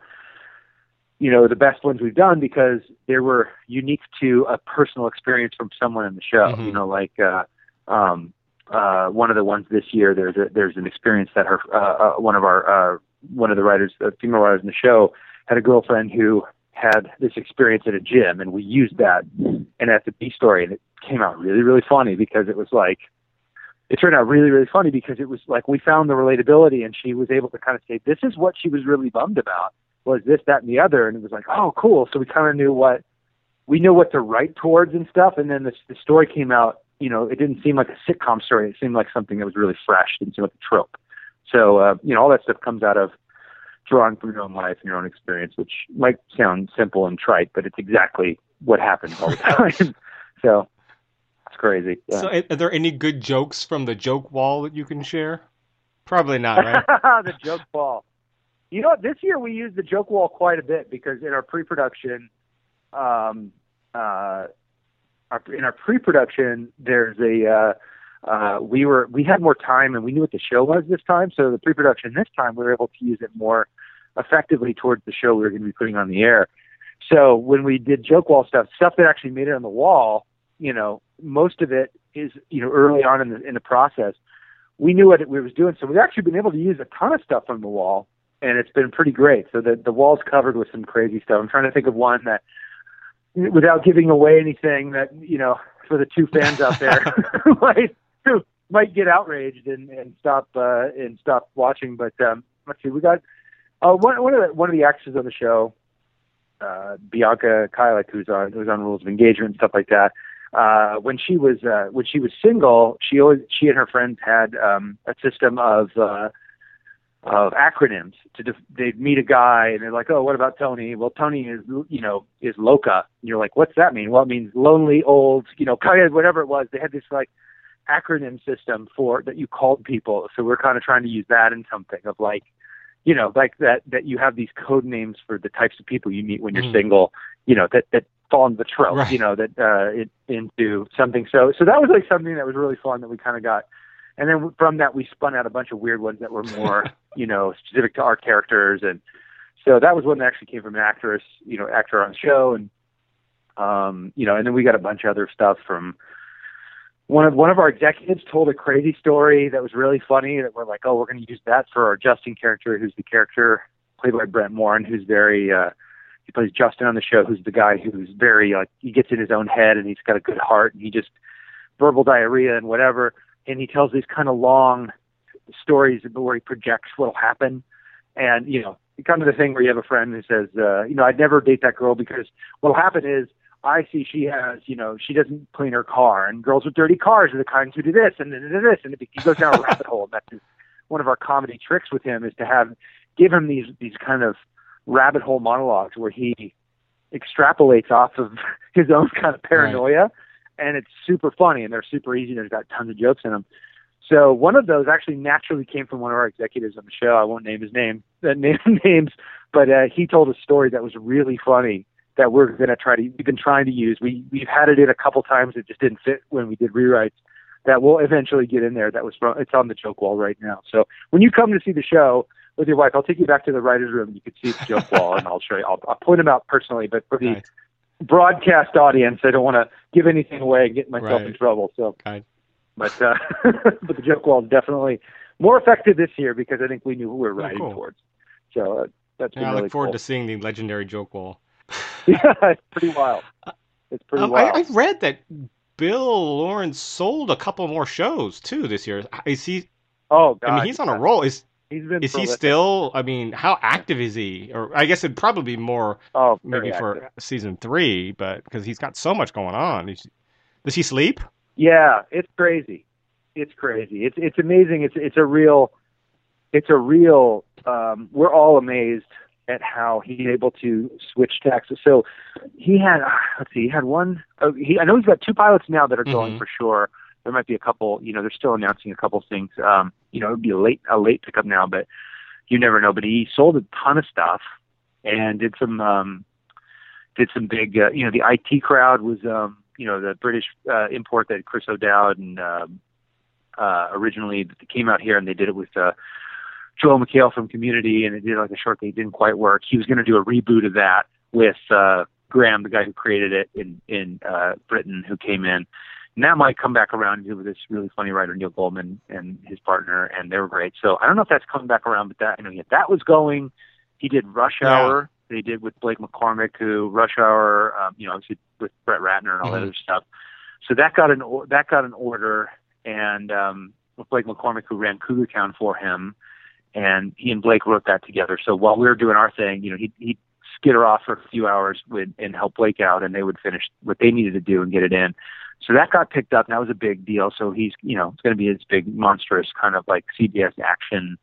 you know, the best ones we've done because they were unique to a personal experience from someone in the show. Mhm. You know, like uh, um, uh, one of the ones this year. There's a, there's an experience that her uh, uh, one of our uh, one of the writers, the female writers in the show, had a girlfriend who had this experience at a gym, and we used that and that's a B story, and it came out really, really funny because it was like, it turned out really, really funny because it was like we found the relatability, and she was able to kind of say, this is what she was really bummed about was this, that, and the other, and it was like, oh, cool. So we kind of knew what we knew what to write towards and stuff, and then the, the story came out. You know, it didn't seem like a sitcom story. It seemed like something that was really fresh. It didn't seem like a trope. So, uh, you know, all that stuff comes out of drawing from your own life and your own experience, which might sound simple and trite, but it's exactly what happens all the time. so it's crazy. Yeah. So, are there any good jokes from the joke wall that you can share? Probably not, right? the joke wall. You know? This year we used the joke wall quite a bit because in our pre-production, um, uh, our, in our pre-production, there's a uh, uh, we were we had more time and we knew what the show was this time. So the pre-production this time we were able to use it more effectively towards the show we were going to be putting on the air. So when we did joke wall stuff, stuff that actually made it on the wall, you know, most of it is you know early on in the in the process. We knew what it, we was doing, so we've actually been able to use a ton of stuff from the wall, and it's been pretty great. So the the wall's covered with some crazy stuff. I'm trying to think of one that, without giving away anything, that you know, for the two fans out there might who might get outraged and and stop uh, and stop watching. But um, let's see, we got uh, one one of the one of the actors on the show, uh, Bianca Kajlich, who's on who's on Rules of Engagement and stuff like that. Uh, when she was uh, when she was single, she always she and her friends had um, a system of uh, of acronyms to def- they'd meet a guy and they're like, oh, what about Tony? Well, Tony is you know is loca. And you're like, what's that mean? Well, it means lonely, old, you know, kind of whatever it was. They had this like acronym system for that you called people. So we're kind of trying to use that in something of like, you know, like that that you have these code names for the types of people you meet when you're mm. single. You know that that fall into the trope. Right. You know that uh, it, into something. So so that was like something that was really fun that we kind of got. And then from that, we spun out a bunch of weird ones that were more, you know, specific to our characters. And so that was one that actually came from an actress, you know, actor on the show. And, um, you know, and then we got a bunch of other stuff from, one of one of our executives told a crazy story that was really funny that we're like, oh, we're going to use that for our Justin character, who's the character played by Brent Morin, who's very uh, he plays Justin on the show, who's the guy who's very like he gets in his own head and he's got a good heart and he just verbal diarrhea and whatever, and he tells these kind of long stories where he projects what'll happen, and you know, it kind of the thing where you have a friend who says, uh, you know, I'd never date that girl because what'll happen is I see she has, you know, she doesn't clean her car, and girls with dirty cars are the kinds who do this and then this, and he goes down a rabbit hole. And that's one of our comedy tricks with him is to have give him these these kind of rabbit hole monologues where he extrapolates off of his own kind of paranoia, right. And it's super funny and they're super easy. There's got tons of jokes in them. So one of those actually naturally came from one of our executives on the show. I won't name his name, that name names, but uh, he told a story that was really funny that we're going to try to we've been trying to use. We we've had it in a couple times. It just didn't fit when we did rewrites. That will eventually get in there. That was from it's on the joke wall right now. So when you come to see the show with your wife, I'll take you back to the writers' room. You can see the joke wall, and I'll show you. I'll, I'll point them out personally. But for the broadcast audience, I don't want to give anything away and get myself right. in trouble. So, okay. but uh, but the joke wall is definitely more effective this year because I think we knew who we were oh, writing oh, cool. towards. So uh, that's yeah, really I look forward cool. to seeing the legendary joke wall. yeah, it's pretty wild. It's pretty um, wild. I, have read that Bill Lawrence sold a couple more shows too this year. Is he? Oh, God, I mean, he's on a roll. Is he's been is he still? I mean, how active is he? Or I guess it'd probably be more. Oh, maybe active. for season three, but because he's got so much going on. He's, does he sleep? Yeah, it's crazy. It's crazy. It's it's amazing. It's it's a real. It's a real. Um, we're all amazed at how he's able to switch taxes. So he had, let's see, he had one. Uh, he, I know he's got two pilots now that are mm-hmm. going for sure. There might be a couple. You know, they're still announcing a couple things. Um, you know, it'd be a late a late pickup now, but you never know. But he sold a ton of stuff and did some um, did some big. Uh, you know, the IT crowd was. Um, you know, the British uh, import that Chris O'Dowd and um, uh, originally came out here, and they did it with. Uh, Joel McHale from Community, and it did like a short thing. It didn't quite work. He was going to do a reboot of that with uh, Graham, the guy who created it in in uh, Britain, who came in. And that might come back around with this really funny writer Neil Goldman and his partner, and they were great. So I don't know if that's coming back around, but that you know yeah, that was going. He did Rush Hour. They did with Blake McCormick, who Rush Hour, um, you know, obviously with Brett Ratner and all mm-hmm. that other stuff. So that got an that got an order, and um, with Blake McCormick, who ran Cougar Town for him and he and Blake wrote that together. So while we were doing our thing, you know, he he skitter off for a few hours with and help Blake out, and they would finish what they needed to do and get it in. So that got picked up, and that was a big deal. So he's, you know, it's going to be this big, monstrous kind of like CBS action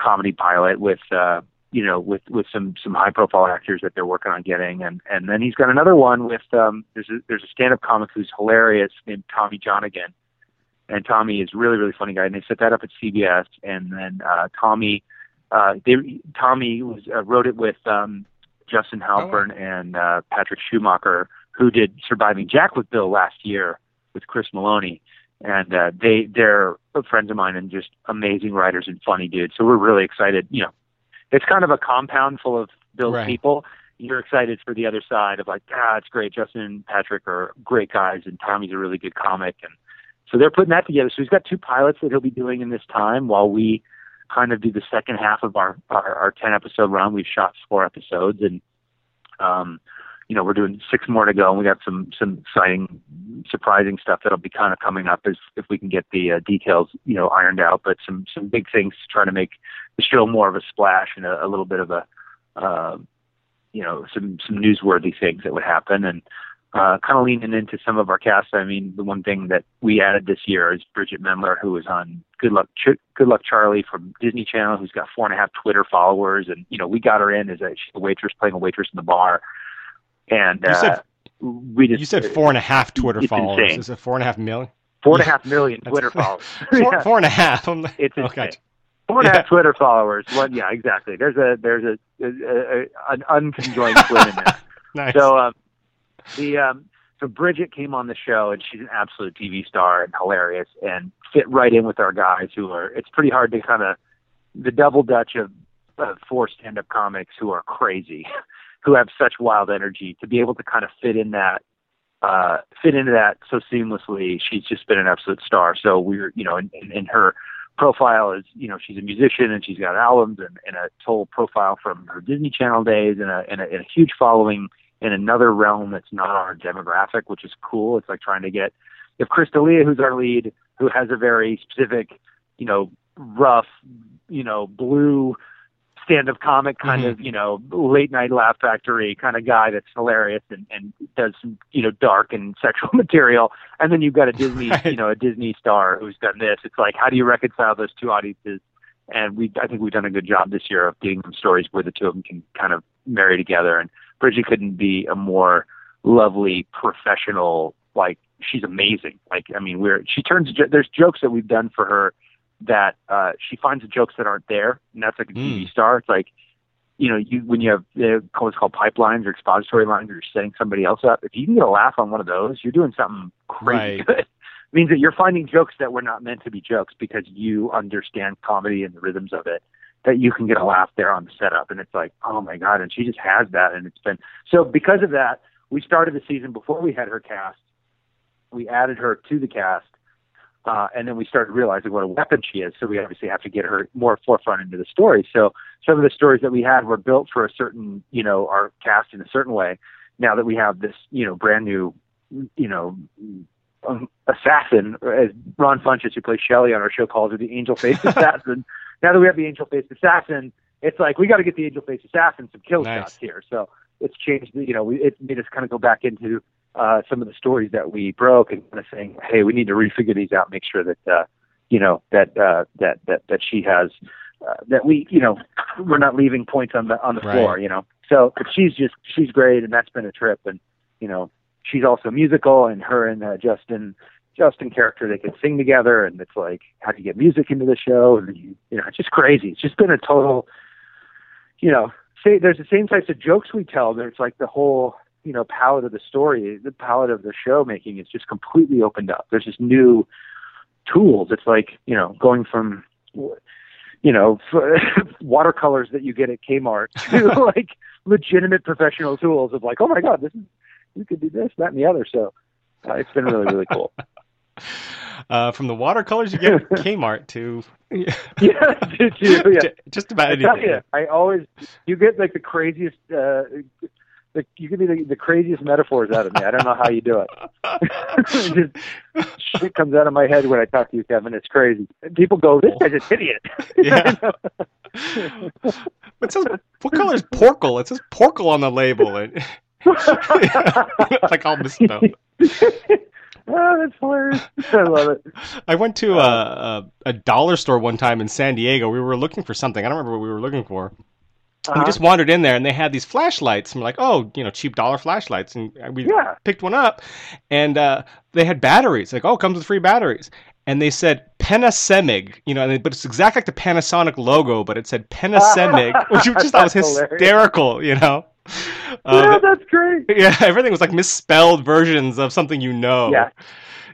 comedy pilot with, uh, you know, with with some some high profile actors that they're working on getting, and and then he's got another one with um, there's a there's a stand up comic who's hilarious named Tommy Johnagin, and Tommy is really really funny guy, and they set that up at CBS, and then uh, Tommy, uh, they Tommy was uh, wrote it with um, Justin Halpern oh. and uh, Patrick Schumacher, who did Surviving Jack with Bill last year with Chris Meloni. and uh, they they're friends of mine and just amazing writers and funny dudes. So we're really excited. You know, it's kind of a compound full of Bill's right. people. You're excited for the other side of like, ah, it's great. Justin and Patrick are great guys, and Tommy's a really good comic, and so they're putting that together. So he's got two pilots that he'll be doing in this time while we kind of do the second half of our our, our ten episode run. We've shot four episodes, and um, you know, we're doing six more to go, and we got some some exciting, surprising stuff that'll be kind of coming up as if we can get the uh, details, you know, ironed out. But some some big things to try to make the show more of a splash and a, a little bit of a, uh, you know, some some newsworthy things that would happen, and uh, kind of leaning into some of our cast. I mean, the one thing that we added this year is Bridgit Mendler, who was on Good Luck Ch- Good Luck Charlie from Disney Channel, who's got four and a half Twitter followers, and you know, we got her in as a, she's a waitress playing a waitress in the bar and you said, uh, we just you said four and a half Twitter followers. Insane. Is it four and a half million? Four and a half million Twitter followers. four, yeah. four and a half. It's okay. Insane. Four and a half Twitter followers. One, yeah, exactly. There's a there's a, a, a an unconjoined twin in there. nice. So um, the um, so Bridgit came on the show and she's an absolute TV star and hilarious and fit right in with our guys who are. It's pretty hard to kind of the double dutch of uh, four stand up comics who are crazy who have such wild energy to be able to kind of fit in that uh, fit into that so seamlessly. She's just been an absolute star. So we're, you know, in, in, in her profile is, you know, she's a musician and she's got albums and, and a total profile from her Disney Channel days and a, and a, and a huge following in another realm that's not our demographic, which is cool. It's like trying to get, if Chris who's our lead, who has a very specific, you know, rough, you know, blue, stand-up comic kind mm-hmm. of you know late night laugh factory kind of guy that's hilarious and and does some you know dark and sexual material. And then you've got a disney right. you know a disney star who's done this. It's like how do you reconcile those two audiences? And we i think we've done a good job this year of getting some stories where the two of them can kind of marry together. And bridgit couldn't be a more lovely professional like she's amazing. Like i mean we're she turns there's jokes that we've done for her that uh, she finds the jokes that aren't there, and that's like a TV mm. star. It's like, you know, you when you have uh, what's called pipelines or expository lines, or you're setting somebody else up. If you can get a laugh on one of those, you're doing something crazy right. good. It means that you're finding jokes that were not meant to be jokes because you understand comedy and the rhythms of it. That you can get a laugh there on the setup, and it's like, oh my god! And she just has that, and it's been so because of that. We started the season before we had her cast. We added her to the cast uh, and then we started realizing what a weapon she is. So we obviously have to get her more forefront into the story. So some of the stories that we had were built for a certain, you know, are cast in a certain way. Now that we have this, you know, brand new, you know, um, assassin, as Ron Funches, who plays Shelley on our show, calls her the angel faced assassin. now that we have the angel faced assassin, it's like we got to get the angel faced assassin some kill nice. shots here. So it's changed. You know, we, it made us kind of go back into uh, some of the stories that we broke and kind of saying, hey, we need to refigure these out, make sure that uh, you know that uh, that that that she has uh, that we you know we're not leaving points on the on the right. floor, you know. So but she's just she's great, and that's been a trip, and you know she's also musical, and her and uh, Justin. Justin character they can sing together and it's like how do you get music into the show and you, you know it's just crazy it's just been a total you know say there's the same types of jokes we tell there's like the whole you know palette of the story, the palette of the show making is just completely opened up. There's just new tools. It's like you know going from you know watercolors that you get at Kmart to like legitimate professional tools of like oh my god this is you could do this that and the other. So uh, it's been really really cool. Uh, from the watercolors you get at Kmart to yeah, to, to, yeah. just about anything. You, I always you get like the craziest uh, the, you give me the, the craziest metaphors out of me. I don't know how you do it. just shit comes out of my head when I talk to you, Kevin. It's crazy. And people go, "This guy's an idiot." yeah. it says, what color is porkle? It says porkle on the label. And, like all misspelled. Oh, that's hilarious. I love it. I went to a, a, a dollar store one time in San Diego. We were looking for something. I don't remember what we were looking for Uh-huh. We just wandered in there and they had these flashlights. And we're like, oh, you know, cheap dollar flashlights. And we Yeah. picked one up and uh, they had batteries. Like, oh, it comes with free batteries. And they said Panasonic, you know, and they, but it's exactly like the Panasonic logo, but it said Panasonic, which we just thought was That's hilarious. hysterical, you know. yeah, Uh, that's great. yeah, everything was like misspelled versions of something you know. Yeah.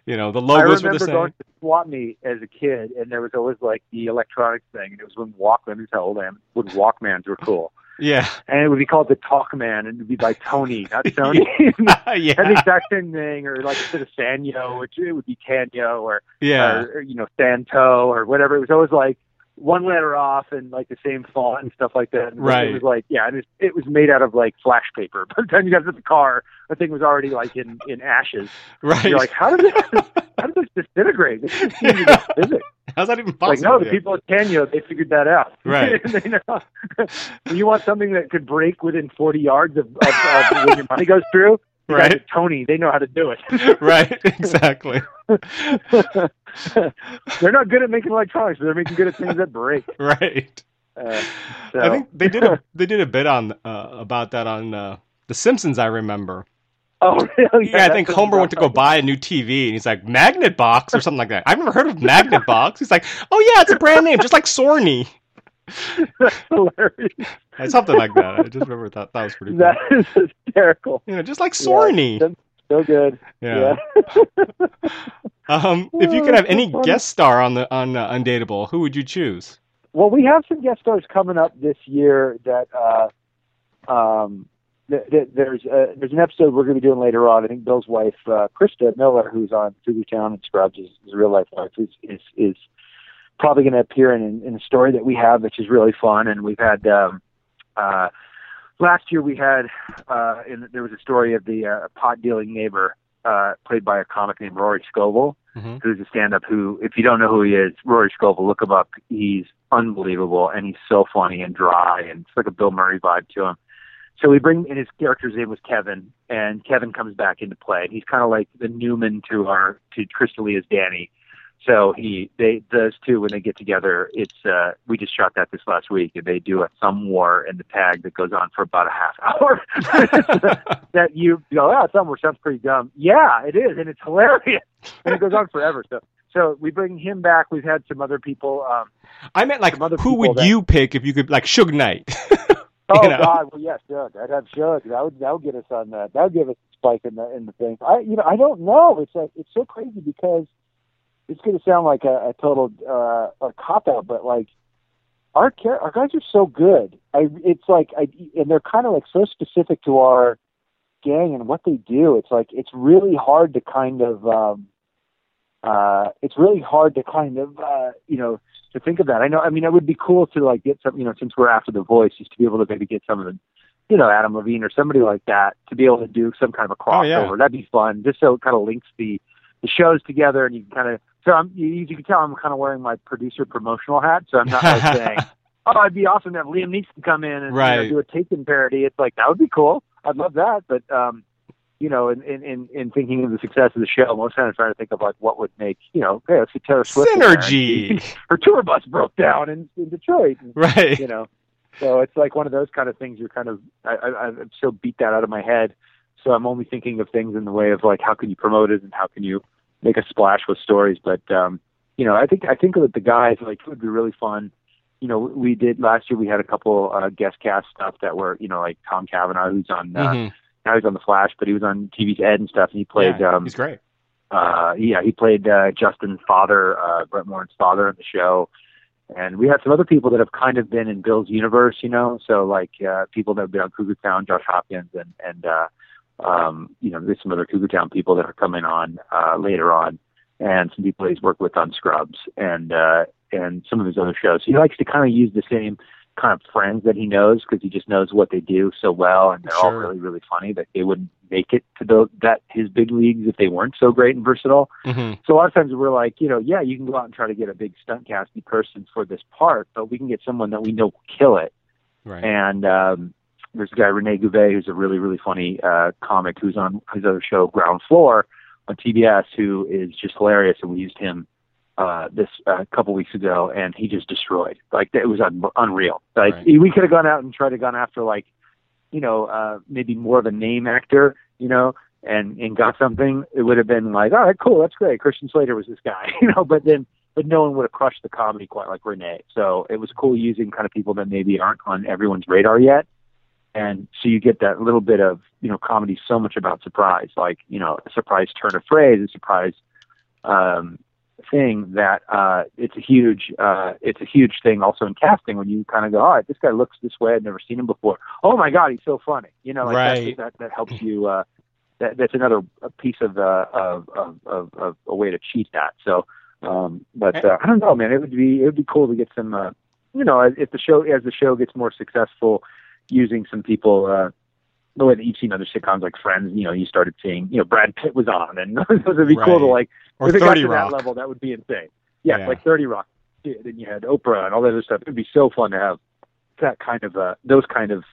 You know, the logos were the same. going to swap meet as a kid, and there was always like the electronics thing, and it was when Walkman, this is how old I am, when Walkmans were cool. Yeah. And it would be called the Talkman, and it would be by Tony, not Sony. yeah. the exact same thing, or like instead of Sanyo, which it would be Tanyo, or, yeah. or, or you know Santo, or whatever. It was always like one letter off and like the same font and stuff like that. And Right. It was like yeah, it was, it was made out of like flash paper. By the time you got to the car, the thing was already like in in ashes. right. You're like, how did this how did this disintegrate? This just seems against physics. How's that even possible? Like no, the Yeah. people at Tanyo they figured that out. Right. you want something that could break within 40 yards of, of, of when your money goes through. Right. Tony, they know how to do it. right. Exactly. they're not good at making electronics, but they're making good at things that break. right. Uh, so. I think they did a they did a bit on uh, about that on uh, The Simpsons. I remember. Oh, really? Yeah, I think Homer went to go buy a new TV, and he's like Magnet Box or something like that. I've never heard of Magnet Box. He's like, oh yeah, it's a brand name, just like Sorny. That's hilarious. Something like that. I just remember that. That was pretty. That is hysterical. You know, just like Sorny. Yeah, so good. Yeah. Yeah. Um, if you Oh, could have any guest star on the on uh, Undateable, who would you choose? Well, we have some guest stars coming up this year that uh, um, th- th- there's uh, there's an episode we're going to be doing later on. I think Bill's wife, uh, Christa Miller, who's on Cougar Town and Scrubs, is, is a real life wife, is is, is probably going to appear in, in a story that we have, which is really fun. And we've had um, uh, last year we had uh, in, there was a story of the uh, pot dealing neighbor uh, played by a comic named Rory Scovel Mhm. who's a stand up who if you don't know who he is, Rory Scovel, look him up. He's unbelievable and he's so funny and dry and it's like a Bill Murray vibe to him. So we bring and his character's name was Kevin and Kevin comes back into play. He's kinda like the Newman to our to Chris D'Elia's Danny. So he they those two when they get together, it's uh we just shot that this last week and they do a thumb war in the tag that goes on for about a half hour. that you go, oh, thumb war sounds pretty dumb. Yeah, it is, and it's hilarious. And it goes on forever. So so we bring him back. We've had some other people. Um I meant like, who would that- you pick if you could like Suge Knight? Oh You know? God, well yes, Doug. I'd have Doug. That would that would get us on that. That would give us a spike in the in the thing. I you know I don't know. It's like it's so crazy because it's going to sound like a, a total uh, a cop out, but like our char- our guys are so good. I it's like I and they're kind of like so specific to our gang and what they do. It's like it's really hard to kind of um uh it's really hard to kind of uh you know to think of that. I know. I mean, it would be cool to like get some, you know, since we're after the voice, just to be able to maybe get some of the, you know, Adam Levine or somebody like that to be able to do some kind of a Oh, crossover. yeah. That'd be fun, just so it kind of links the the shows together, and you can kind of. So I'm, you, you can tell I'm kind of wearing my producer promotional hat, so I'm not like saying, "Oh, it'd be awesome to have Liam Neeson come in and you know, do a Taken parody." It's like that would be cool. I'd love that, but um, you know, in, in, in, in thinking of the success of the show, most times trying to think of like what would make, you know, hey, let's get Taylor Swift. Synergy. Her tour bus broke down in, in Detroit. And, right. you know, so it's like one of those kind of things. You're kind of, I, I, I've so beat that out of my head. So I'm only thinking of things in the way of like, how can you promote it and how can you make a splash with stories? But, um, you know, I think, I think that the guys, like, it would be really fun. You know, we did last year, we had a couple, uh, guest cast stuff that were, you know, like Tom Cavanagh, who's on, uh, Mhm. Now he's on the Flash, but he was on TV's Ed and stuff. And he played, Yeah, um, he's great. uh, yeah, he played uh, Justin's father, uh, Brett Morin's father on the show. And we had some other people that have kind of been in Bill's universe, you know, so like uh, people that have been on Cougar Town, Josh Hopkins, and and uh, um, you know, there's some other Cougar Town people that are coming on uh, later on, and some people he's worked with on Scrubs and uh, and some of his other shows. He likes to kind of use the same kind of friends that he knows because he just knows what they do so well, and they're all really really funny that they wouldn't make it to the that his big leagues if they weren't so great and versatile. hmm So a lot of times we're like, you know, yeah, you can go out and try to get a big stunt casting person for this part, but we can get someone that we know will kill it. Right. And um, there's a guy Rene Gube who's a really really funny uh, comic who's on his other show Ground Floor on TBS who is just hilarious, and we used him uh, this a uh, couple weeks ago, and he just destroyed. Like it was un- unreal. Like Right. we could have gone out and tried to gone after like, you know, uh, maybe more of a name actor, you know, and and got something. It would have been like, all right, cool, that's great. Christian Slater was this guy, you know. But then, but no one would have crushed the comedy quite like Rene. So it was cool using kind of people that maybe aren't on everyone's radar yet. And so you get that little bit of, you know, comedy so much about surprise, like, you know, a surprise turn of phrase, a surprise um, thing that uh, it's a huge uh, it's a huge thing also in casting when you kind of go, all right, this guy looks this way. I've never seen him before. Oh my God, he's so funny. You know, like Right. that, that that helps you. Uh, that that's another piece of, uh, of, of of of a way to cheat that. So, um, but uh, I don't know, man. It would be it would be cool to get some. Uh, you know, if the show as the show gets more successful, using some people. Uh, the way that you've seen other sitcoms like Friends, you know, you started seeing, you know, Brad Pitt was on, and it would be cool to like Or if it got to Rock. that level, that would be insane. Yeah, Yeah. like Thirty Rock. Yeah, Then you had Oprah and all that other stuff. It'd be so fun to have that kind of uh, those kind of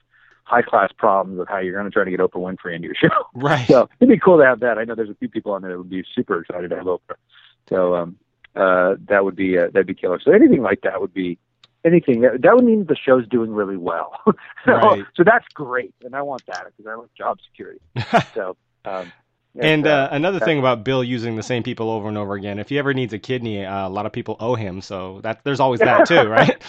high class problems of how you're going to try to get Oprah Winfrey into your show. Right. so it'd be cool to have that. I know there's a few people on there that would be super excited to have Oprah. So um, uh, that would be uh, that'd be killer. So anything like that would be anything that that would mean the show's doing really well. so Right. so that's great, and I want that because I like job security. So. Um, yeah, And uh, another thing about Bill using the same people over and over again, if he ever needs a kidney, uh, a lot of people owe him. So that there's always that too, right?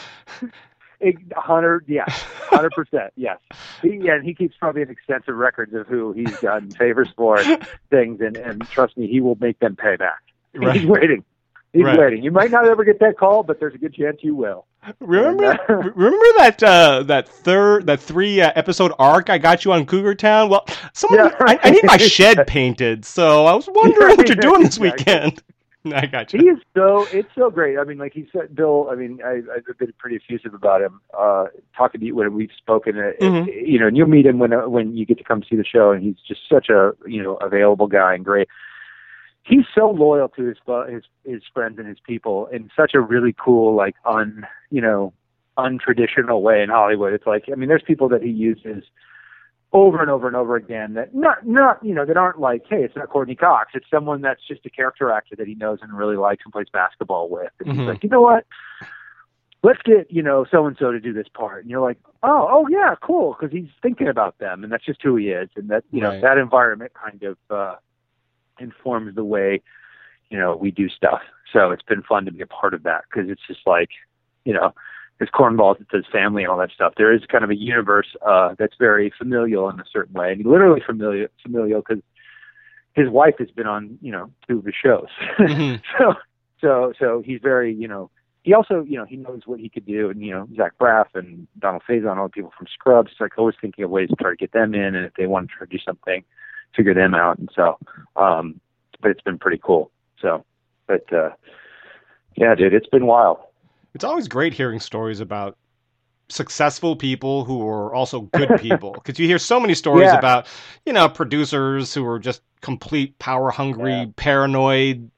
Hundred, yes, hundred percent, yes. He, yeah, and he keeps probably an extensive records of who he's done favors for and things, and and trust me, he will make them pay back. He's waiting. He's Right. waiting. You might not ever get that call, but there's a good chance you will. Remember, And, uh, remember that uh, that third, that three uh, episode arc I got you on Cougar Town? Well, someone, Yeah. I, I need my shed painted, so I was wondering what you're doing this Exactly. weekend. I got He you. is so it's so great. I mean, like he said, Bill. I mean, I, I've been pretty effusive about him. Uh, talking to you when we've spoken, uh, Mhm. you know, and you'll meet him when uh, when you get to come see the show, and he's just such a you know available guy and great. He's so loyal to his his his friends and his people in such a really cool, like un you know untraditional way in Hollywood. It's like I mean, there's people that he uses over and over and over again that not not you know that aren't like hey it's not Courteney Cox it's someone that's just a character actor that he knows and really likes and plays basketball with and Mhm. he's like you know what let's get you know so and so to do this part and you're like oh oh yeah cool because he's thinking about them and that's just who he is and that you know Right. that environment kind of uh informs the way you know we do stuff. So it's been fun to be a part of that because it's just like you know there's cornballs it says family and all that stuff. There is kind of a universe uh that's very familial in a certain way and literally familiar familial because his wife has been on you know two of his shows. Mhm. so so so he's very you know he also you know he knows what he could do and you know Zach Braff and Donald Faison all the people from Scrubs like always thinking of ways to try to get them in and if they want to try to do something figure them out. And so um but it's been pretty cool. So but uh yeah dude it's been wild. It's always great hearing stories about successful people who are also good people because you hear so many stories Yeah. about you know producers who are just complete power hungry Yeah. paranoid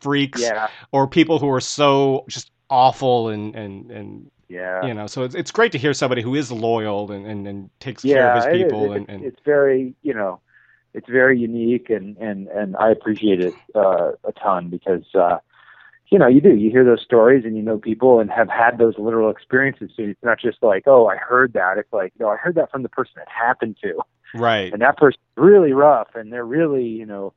freaks yeah. or people who are so just awful and and and yeah. you know so it's, it's great to hear somebody who is loyal and and, and takes care of his people It- and, and it's very you know it's very unique and and and I appreciate it uh, a ton because uh, you know you do you hear those stories and you know people and have had those literal experiences. So it's not just like oh I heard that. It's like no I heard that from the person it happened to, right and that person's really rough and they're really you know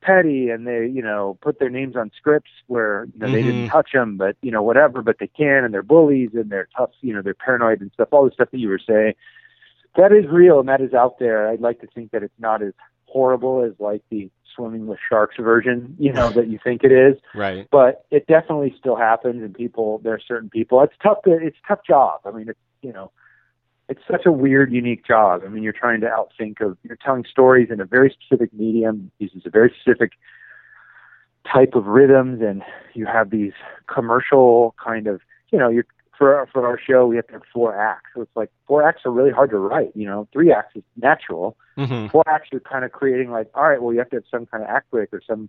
petty and they you know put their names on scripts where you know they didn't Mhm. touch them but you know whatever but they can and they're bullies and they're tough you know they're paranoid and stuff all the stuff that you were saying that is real and that is out there. I'd like to think that it's not as horrible as like the swimming with sharks version you know that you think it is. Right. But it definitely still happens and people there are certain people. It's tough to it's a tough job. I mean it's you know it's such a weird unique job. I mean you're trying to outthink of you're telling stories in a very specific medium. Uses a very specific type of rhythms and you have these commercial kind of you know you're for for our show we have to have four acts so it's like four acts are really hard to write you know three acts is natural hmm four acts are kind of creating like, all right, well, you have to have some kind of act break or some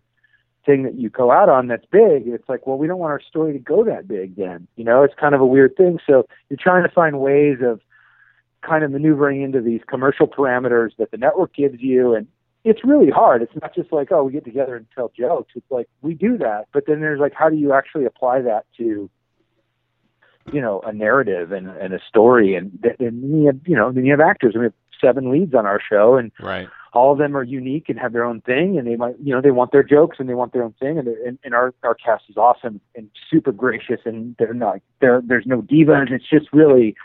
thing that you go out on that's big. It's like, well, we don't want our story to go that big then. You know, it's kind of a weird thing. So you're trying to find ways of kind of maneuvering into these commercial parameters that the network gives you and it's really hard. It's not just like, oh, we get together and tell jokes. It's like we do that, but then there's like, how do you actually apply that to, you know, a narrative and, and a story, and and you have, you know, then you have actors. We have seven leads on our show, and right. all of them are unique and have their own thing, and they might, you know, they want their jokes and they want their own thing, and and, and our our cast is awesome and super gracious, and they're not there. There's no divas. It's just really,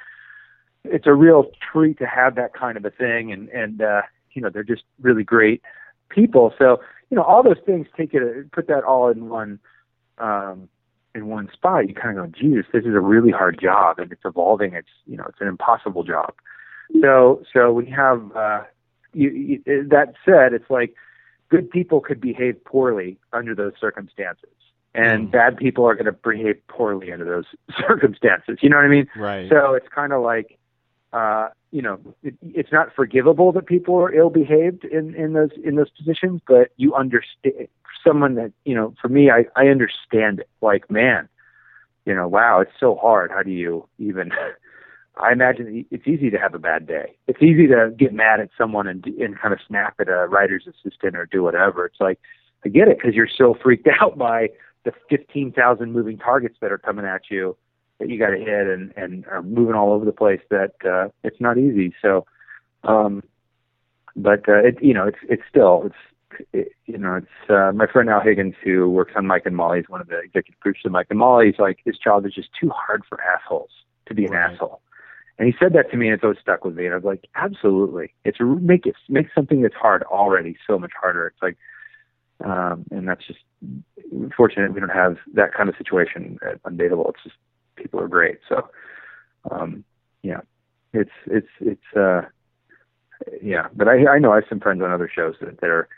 it's a real treat to have that kind of a thing, and and uh, you know, they're just really great people. So, you know, all those things take it, put that all in one, um, in one spot. You kind of go, Jesus, this is a really hard job and it's evolving. It's, you know, it's an impossible job. So, so we have, uh, you, you, that said, it's like good people could behave poorly under those circumstances and mm. bad people are going to behave poorly under those circumstances. You know what I mean? Right. So it's kind of like, uh, you know, it, it's not forgivable that people are ill behaved in, in those in those positions, but you understand someone that you know. For me, I I understand it. Like, man, you know, wow, it's so hard. How do you even? I imagine it's easy to have a bad day. It's easy to get mad at someone and and kind of snap at a writer's assistant or do whatever. It's like I get it because you're so freaked out by the 15,000 moving targets that are coming at you that you got to hit and and are moving all over the place that uh, it's not easy. So, um, but uh, it you know it's it's still it's it, you know it's uh, my friend Al Higgins who works on Mike and Molly He's one of the executive producers of Mike and Molly. He's like his job is just too hard for assholes to be an right. asshole. And he said that to me, and it's always stuck with me. And I was like, absolutely, it's make it make something that's hard already so much harder. It's like, um, and that's just fortunate we don't have that kind of situation at Undateable. It's just people are great. So, um, yeah, it's it's it's uh, yeah. But I I know I have some friends on other shows that, that are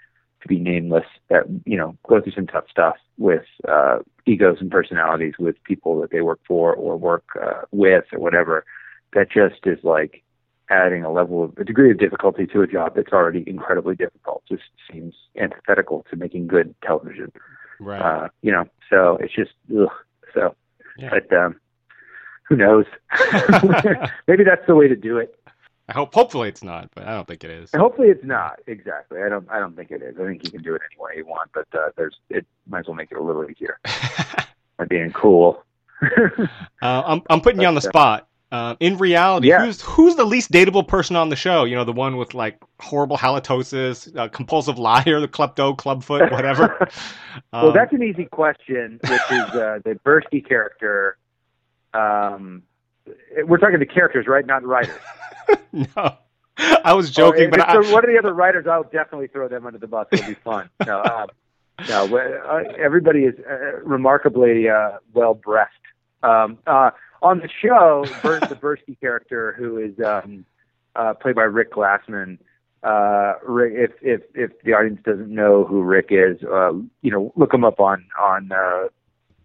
to be nameless that you know go through some tough stuff with uh, egos and personalities with people that they work for or work uh, with or whatever. That just is like adding a level of a degree of difficulty to a job that's already incredibly difficult. Just seems antithetical to making good television. Right. Uh, you know, so it's just ugh. so. Yeah. But um, who knows? Maybe that's the way to do it. I hope. Hopefully, it's not, but I don't think it is. Hopefully, it's not. Exactly. I don't. I don't think it is. I think you can do it any way you want, but uh, there's. It might as well make it a little easier by being cool. uh, I'm. I'm putting you on the uh, spot. Uh, in reality, yeah. who's who's the least dateable person on the show? You know, the one with like horrible halitosis, uh, compulsive liar, the klepto, clubfoot, whatever. um, well, that's an easy question, which is uh, the Burski character um, we're talking the characters, right? Not writers. no, I was joking, oh, but I, one of the other writers, I'll definitely throw them under the bus. It'll be fun. no, um, no, uh, everybody is uh, remarkably uh, well breathed. Um, uh, on the show, Bert, the Burski character, who is um, uh, played by Rick Glassman. Uh, Rick, if if if the audience doesn't know who Rick is, uh, you know, look him up on on uh,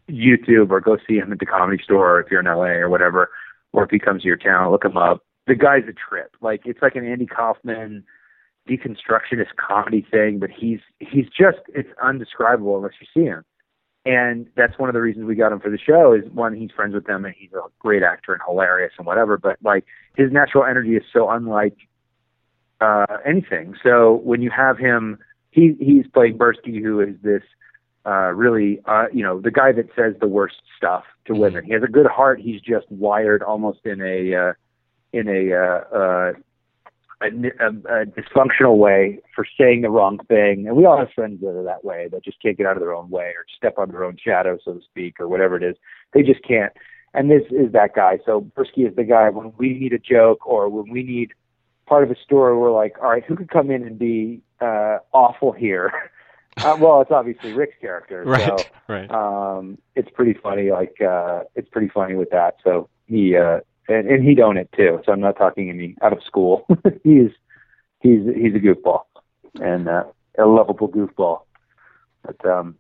YouTube or go see him at the comedy store if you're in LA or whatever, or if he comes to your town, look him up. The guy's a trip. Like it's like an Andy Kaufman deconstructionist comedy thing, but he's he's just it's undescribable unless you see him. And that's one of the reasons we got him for the show is one, he's friends with them and he's a great actor and hilarious and whatever, but like his natural energy is so unlike uh anything. So when you have him he he's playing Burski who is this uh, really, uh, you know, the guy that says the worst stuff to mm-hmm. women. He has a good heart. He's just wired almost in a uh, in a, uh, uh, a, a, a dysfunctional way for saying the wrong thing. And we all have friends that are that way that just can't get out of their own way or step on their own shadow, so to speak, or whatever it is. They just can't. And this is that guy. So Burski is the guy when we need a joke or when we need part of a story. We're like, all right, who could come in and be uh, awful here? uh, well, it's obviously Rick's character, right? So, right. Um, it's pretty funny. Like, uh, it's pretty funny with that. So he uh, and, and he'd own it too. So I'm not talking any out of school. he's he's he's a goofball and uh, a lovable goofball. But um,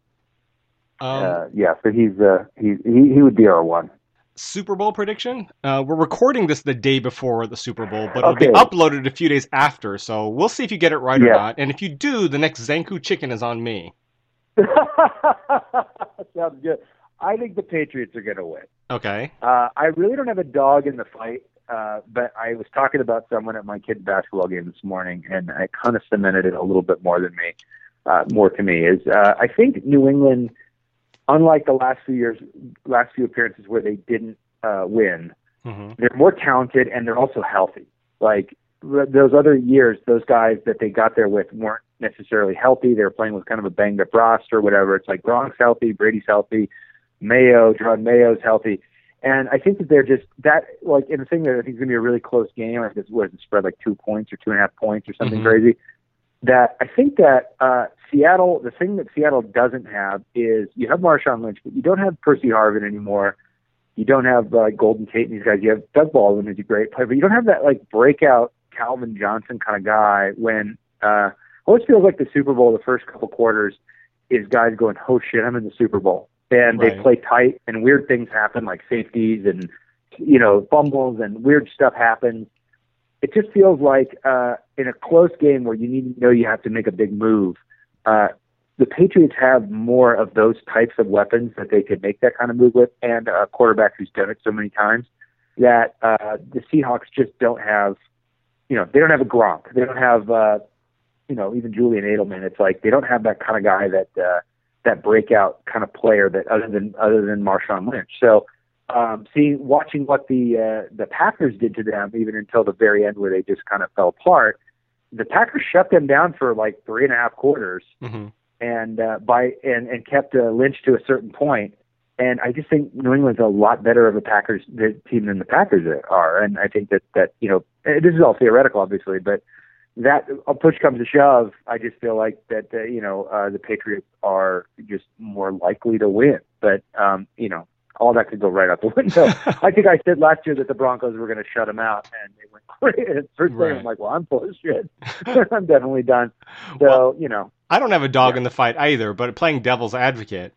um uh, yeah, so he's uh, he he he would be our one. Super Bowl prediction. Uh, we're recording this the day before the Super Bowl, but it'll be uploaded a few days after. So we'll see if you get it right yeah. or not. And if you do, the next Zankou chicken is on me. Sounds good. I think the Patriots are going to win. Okay. Uh, I really don't have a dog in the fight. uh, but I was talking about someone at my kid's basketball game this morning, and I kind of cemented it a little bit more than me, uh, more to me is uh, I think New England, unlike the last few years, last few appearances where they didn't uh, win, Mm-hmm. they're more talented and they're also healthy. Like th- those other years, those guys that they got there with weren't necessarily healthy. They were playing with kind of a banged up roster, or whatever. It's like Gronk's healthy, Brady's healthy, Mayo, John Mayo's healthy. And I think that they're just that like and the thing that I think is gonna be a really close game, I think it's what is spread like two points or two and a half points or something Mhm. crazy. That I think that uh Seattle the thing that Seattle doesn't have is you have Marshawn Lynch, but you don't have Percy Harvin anymore. You don't have uh, Golden Tate and these guys. You have Doug Baldwin, who's a great player, but you don't have that like breakout Calvin Johnson kind of guy. When uh, always feels like the Super Bowl, the first couple quarters is guys going, "Oh shit, I'm in the Super Bowl," and Right. they play tight, and weird things happen, like safeties and you know fumbles and weird stuff happens. It just feels like uh, in a close game where you need to know you have to make a big move. Uh, the Patriots have more of those types of weapons that they could make that kind of move with, and a quarterback who's done it so many times that uh, the Seahawks just don't have. You know, they don't have a Gronk. They don't have, uh, you know, even Julian Edelman. It's like they don't have that kind of guy that uh, that breakout kind of player that other than other than Marshawn Lynch. So, um, seeing watching what the uh, the Packers did to them, even until the very end where they just kind of fell apart. The Packers shut them down for like three and a half quarters Mm-hmm. and uh, by and and kept uh, Lynch to a certain point. And I just think New England's a lot better of a Packers team than the Packers are. And I think that that you know eh, this is all theoretical, obviously, but that a push comes to shove, I just feel like that uh, you know uh, the Patriots are just more likely to win. But um, you know all that could go right out the window. I think I said last year that the Broncos were going to shut them out, and they went. And First thing, Right. I'm like, well, I'm full of shit. I'm definitely done. So Well, you know, I don't have a dog Yeah. in the fight either, but playing devil's advocate.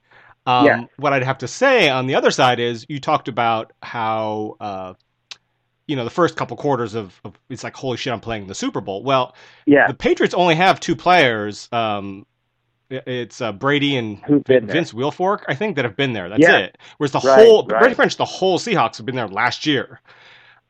Um, Yeah. What I'd have to say on the other side is you talked about how, uh, you know, the first couple quarters of, of it's like, holy shit, I'm playing the Super Bowl. Well, yeah, the Patriots only have two players. Um, it's uh, Brady and? Vince Wilfork, I think, that have been there. That's Yeah. it. Whereas the Right, whole, right. pretty much the whole Seahawks have been there last year.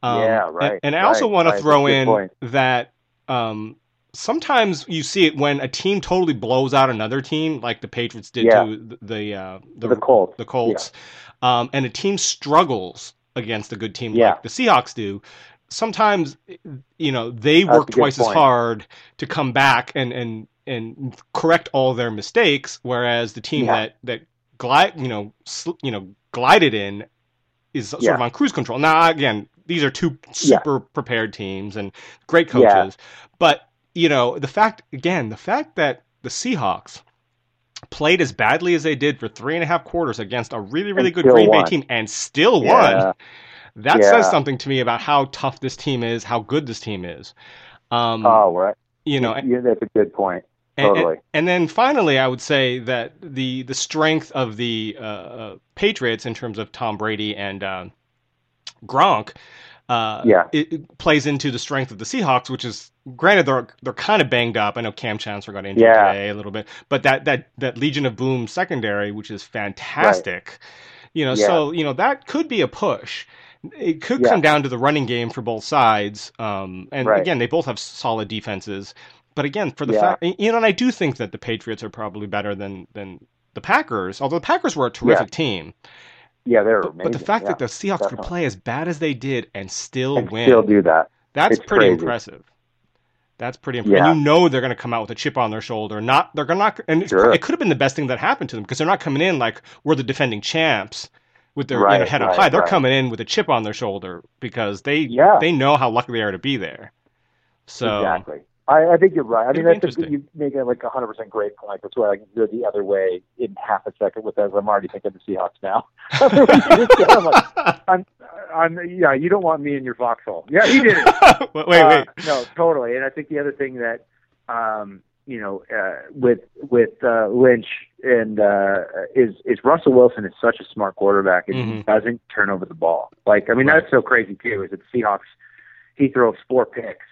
Um, Yeah, and- right, And, I also right, want to throw That's a good in point. that um, sometimes you see it when a team totally blows out another team, like the Patriots did Yeah. to the the, uh, the, the Colts. the Colts, um, and a team struggles against a good team Yeah. like the Seahawks do. Sometimes, you know, they That's work twice as hard to come back and and and correct all their mistakes, whereas the team Yeah. that that glide, you know, sl- you know, glided in is sort Yeah. of on cruise control. Now, again, these are two Yeah. super prepared teams and great Yeah. coaches, but you know, the fact again, the fact that the Seahawks played as badly as they did for three and a half quarters against a really, really And good Green Bay team and still Yeah. won. That Yeah. says something to me about how tough this team is, how good this team is. Um, Oh, right. you know, yeah, that's a good point. And, Totally. and then finally, I would say that the the strength of the uh, uh, Patriots in terms of Tom Brady and uh, Gronk, uh, Yeah. it, it plays into the strength of the Seahawks, which is granted they're they're kind of banged up. I know Kam Chancellor got injured Yeah. today a little bit, but that that that Legion of Boom secondary, which is fantastic, you know, Yeah. so you know that could be a push. It could Yeah. come down to the running game for both sides, um, and Right. again, they both have solid defenses. But again, for the Yeah. fact, you know, and I do think that the Patriots are probably better than than the Packers. Although the Packers were a terrific team, Yeah, they're but, amazing. but the fact yeah. that the Seahawks could play as bad as they did and still and win, still do that. that's it's pretty crazy. impressive. That's pretty impressive. Yeah. And you know they're going to come out with a chip on their shoulder. Not they're going to, and it's, Sure. it could have been the best thing that happened to them because they're not coming in like we're the defending champs with their you know, Right, head up high. They're right. coming in with a chip on their shoulder because they Yeah. they know how lucky they are to be there. So exactly. I, I think you're right. I mean, that's you make it like a hundred percent great point. That's why I can go the other way in half a second with as I'm already thinking the Seahawks now. I'm like, I'm, I'm, yeah, you don't want me in your foxhole. Yeah, he did it. wait, wait, Uh, no, totally. And I think the other thing that, um, you know, uh, with with uh, Lynch and uh, is is Russell Wilson is such a smart quarterback and he Mhm. doesn't turn over the ball. Like, I mean, Right. that's so crazy too. Is that the Seahawks? He throws four picks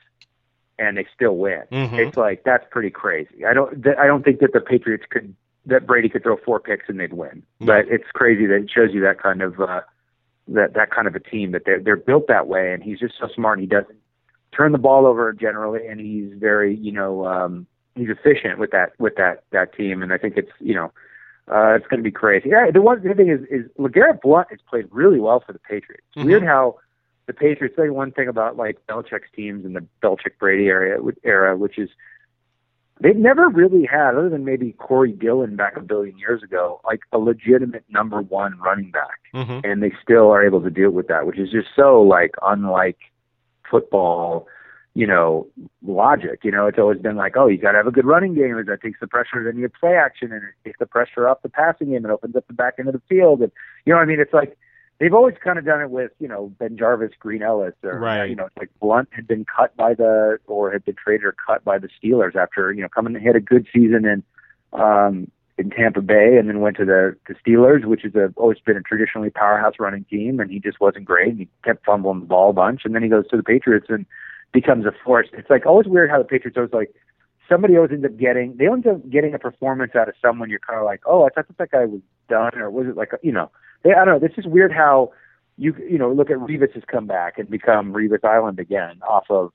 and they still win. Mhm. It's like that's pretty crazy. I don't th- I don't think that the Patriots could that Brady could throw four picks and they'd win. No. But it's crazy that it shows you that kind of uh, that that kind of a team that they're they're built that way, and he's just so smart. And he doesn't turn the ball over generally, and he's very you know um, he's efficient with that with that that team. And I think it's you know uh, it's going to be crazy. Yeah, the one the thing is is LeGarrette Blount has played really well for the Patriots. Mm-hmm. Weird how the Patriots say one thing about like Belichick's teams in the Belichick Brady era, era, which is they've never really had, other than maybe Corey Dillon back a billion years ago, like a legitimate number one running back, mm-hmm. and they still are able to deal with that, which is just so like unlike football, you know, logic. You know, it's always been like, oh, you got to have a good running game, as that takes the pressure, then you play action, and it takes the pressure off the passing game and opens up the back end of the field, and you know, what I mean, it's like they've always kind of done it with you know BenJarvus, Green Ellis, or right. you know like Blount had been cut by the or had been traded or cut by the Steelers after you know coming and had a good season in um, in Tampa Bay and then went to the the Steelers, which has a, always been a traditionally powerhouse running team, and he just wasn't great. And he kept fumbling the ball a bunch, and then he goes to the Patriots and becomes a force. It's like always weird how the Patriots always like somebody always ends up getting they end up getting a performance out of someone you're kind of like, oh, I thought that, that guy was done, or was it like a, you know they, I don't know. This is weird how you you know look at Revis has come back and become Revis Island again off of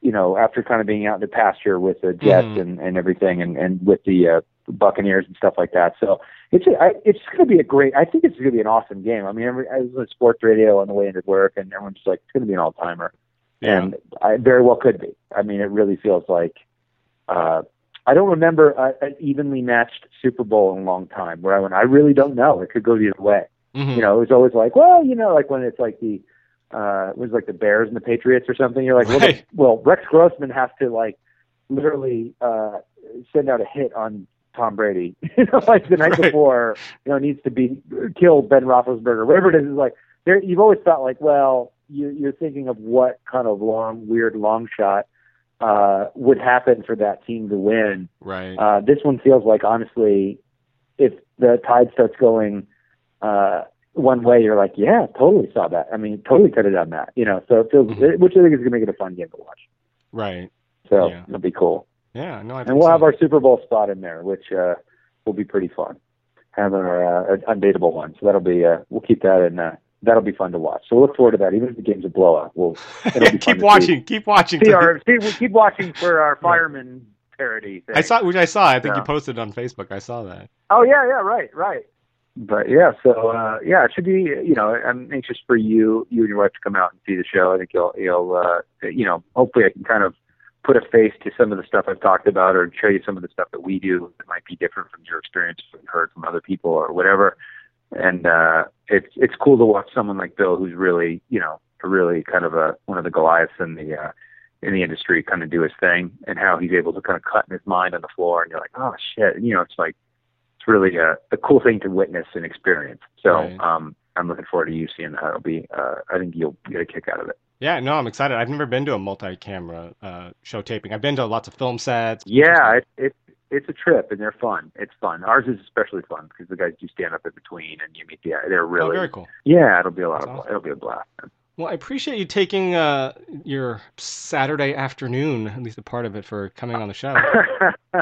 you know after kind of being out in the pasture with the Jets mm. and and everything and and with the uh, Buccaneers and stuff like that. So it's a, I, it's going to be a great. I think it's going to be an awesome game. I mean, every, I was on sports radio on the way into work, and everyone's just like, it's going to be an all timer, yeah. and I very well could be. I mean, it really feels like. Uh, I don't remember a, an evenly matched Super Bowl in a long time where I went, I really don't know. It could go either way. Mm-hmm. You know, it was always like, well, you know, like when it's like the uh it was like the Bears and the Patriots or something. You're like, right. well, the, well, Rex Grossman has to like literally uh send out a hit on Tom Brady, you know, like the night right. before, you know, needs to be killed Ben Roethlisberger, whatever it is. Is like there, you've always thought like, well, you, you're thinking of what kind of long, weird, long shot uh, would happen for that team to win. Right. Uh, this one feels like honestly, if the tide starts going uh, one way, you're like, yeah, totally saw that. I mean, totally could have done that. You know, so it feels, mm-hmm. which I think is going to make it a fun game to watch. Right. So yeah. it'll be cool. Yeah, no, I and we'll so. have our Super Bowl spot in there, which uh, will be pretty fun. Having our uh, undateable one, so that'll be uh, we'll keep that in. Uh, that'll be fun to watch. So we'll look forward to that. Even if the game's a blowout, we'll keep watching. See. Keep watching. See our, see, we'll keep watching for our fireman parody. Thing. I saw, which I saw. I think yeah. you posted on Facebook. I saw that. Oh yeah, yeah, right, right but yeah, so uh, yeah, it should be. You know, I'm anxious for you, you and your wife to come out and see the show. I think you'll, you'll, uh, you know, hopefully I can kind of put a face to some of the stuff I've talked about, or show you some of the stuff that we do that might be different from your experience, or heard from other people, or whatever. And uh, it's it's cool to watch someone like Bill, who's really, you know, really kind of a one of the Goliaths in the uh, in the industry, kind of do his thing, and how he's able to kind of cut in his mind on the floor, and you're like, oh shit, and, you know, it's like it's really a, a cool thing to witness and experience. So right. um, I'm looking forward to you seeing how it'll be. Uh, I think you'll get a kick out of it. Yeah, no, I'm excited. I've never been to a multi-camera uh, show taping. I've been to lots of film sets. Yeah, it, it, it's a trip and they're fun. It's fun. Ours is especially fun because the guys do stand up in between and you meet the. They're really oh, very cool. Yeah, it'll be a lot That's of awesome. it'll be a blast. Well, I appreciate you taking uh, your Saturday afternoon, at least a part of it, for coming on the show.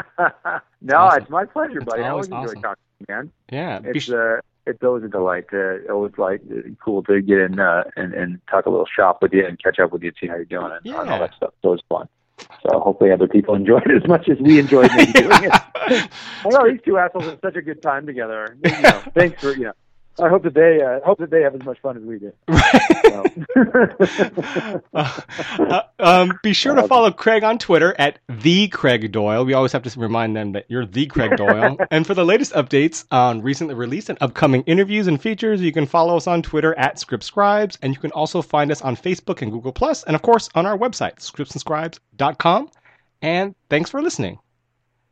no, awesome. it's my pleasure, buddy. I always awesome. enjoy talking to you, man. Yeah, it's uh, it's always a delight. To, always like cool to get in uh, and and talk a little shop with you and catch up with you and see how you're doing and, yeah. and all that stuff. It's always fun. So hopefully other people enjoyed it as much as we enjoyed maybe doing it. I know these two assholes had such a good time together. You know, thanks for you know I hope that they uh, hope that they have as much fun as we do. uh, uh, um, be sure to follow Craig on Twitter at the Craig Doyle. We always have to remind them that you're the Craig Doyle. and for the latest updates on recently released and upcoming interviews and features, you can follow us on Twitter at ScriptScribes, and you can also find us on Facebook and Google Plus, and of course on our website, scriptsandscribes.com. And thanks for listening.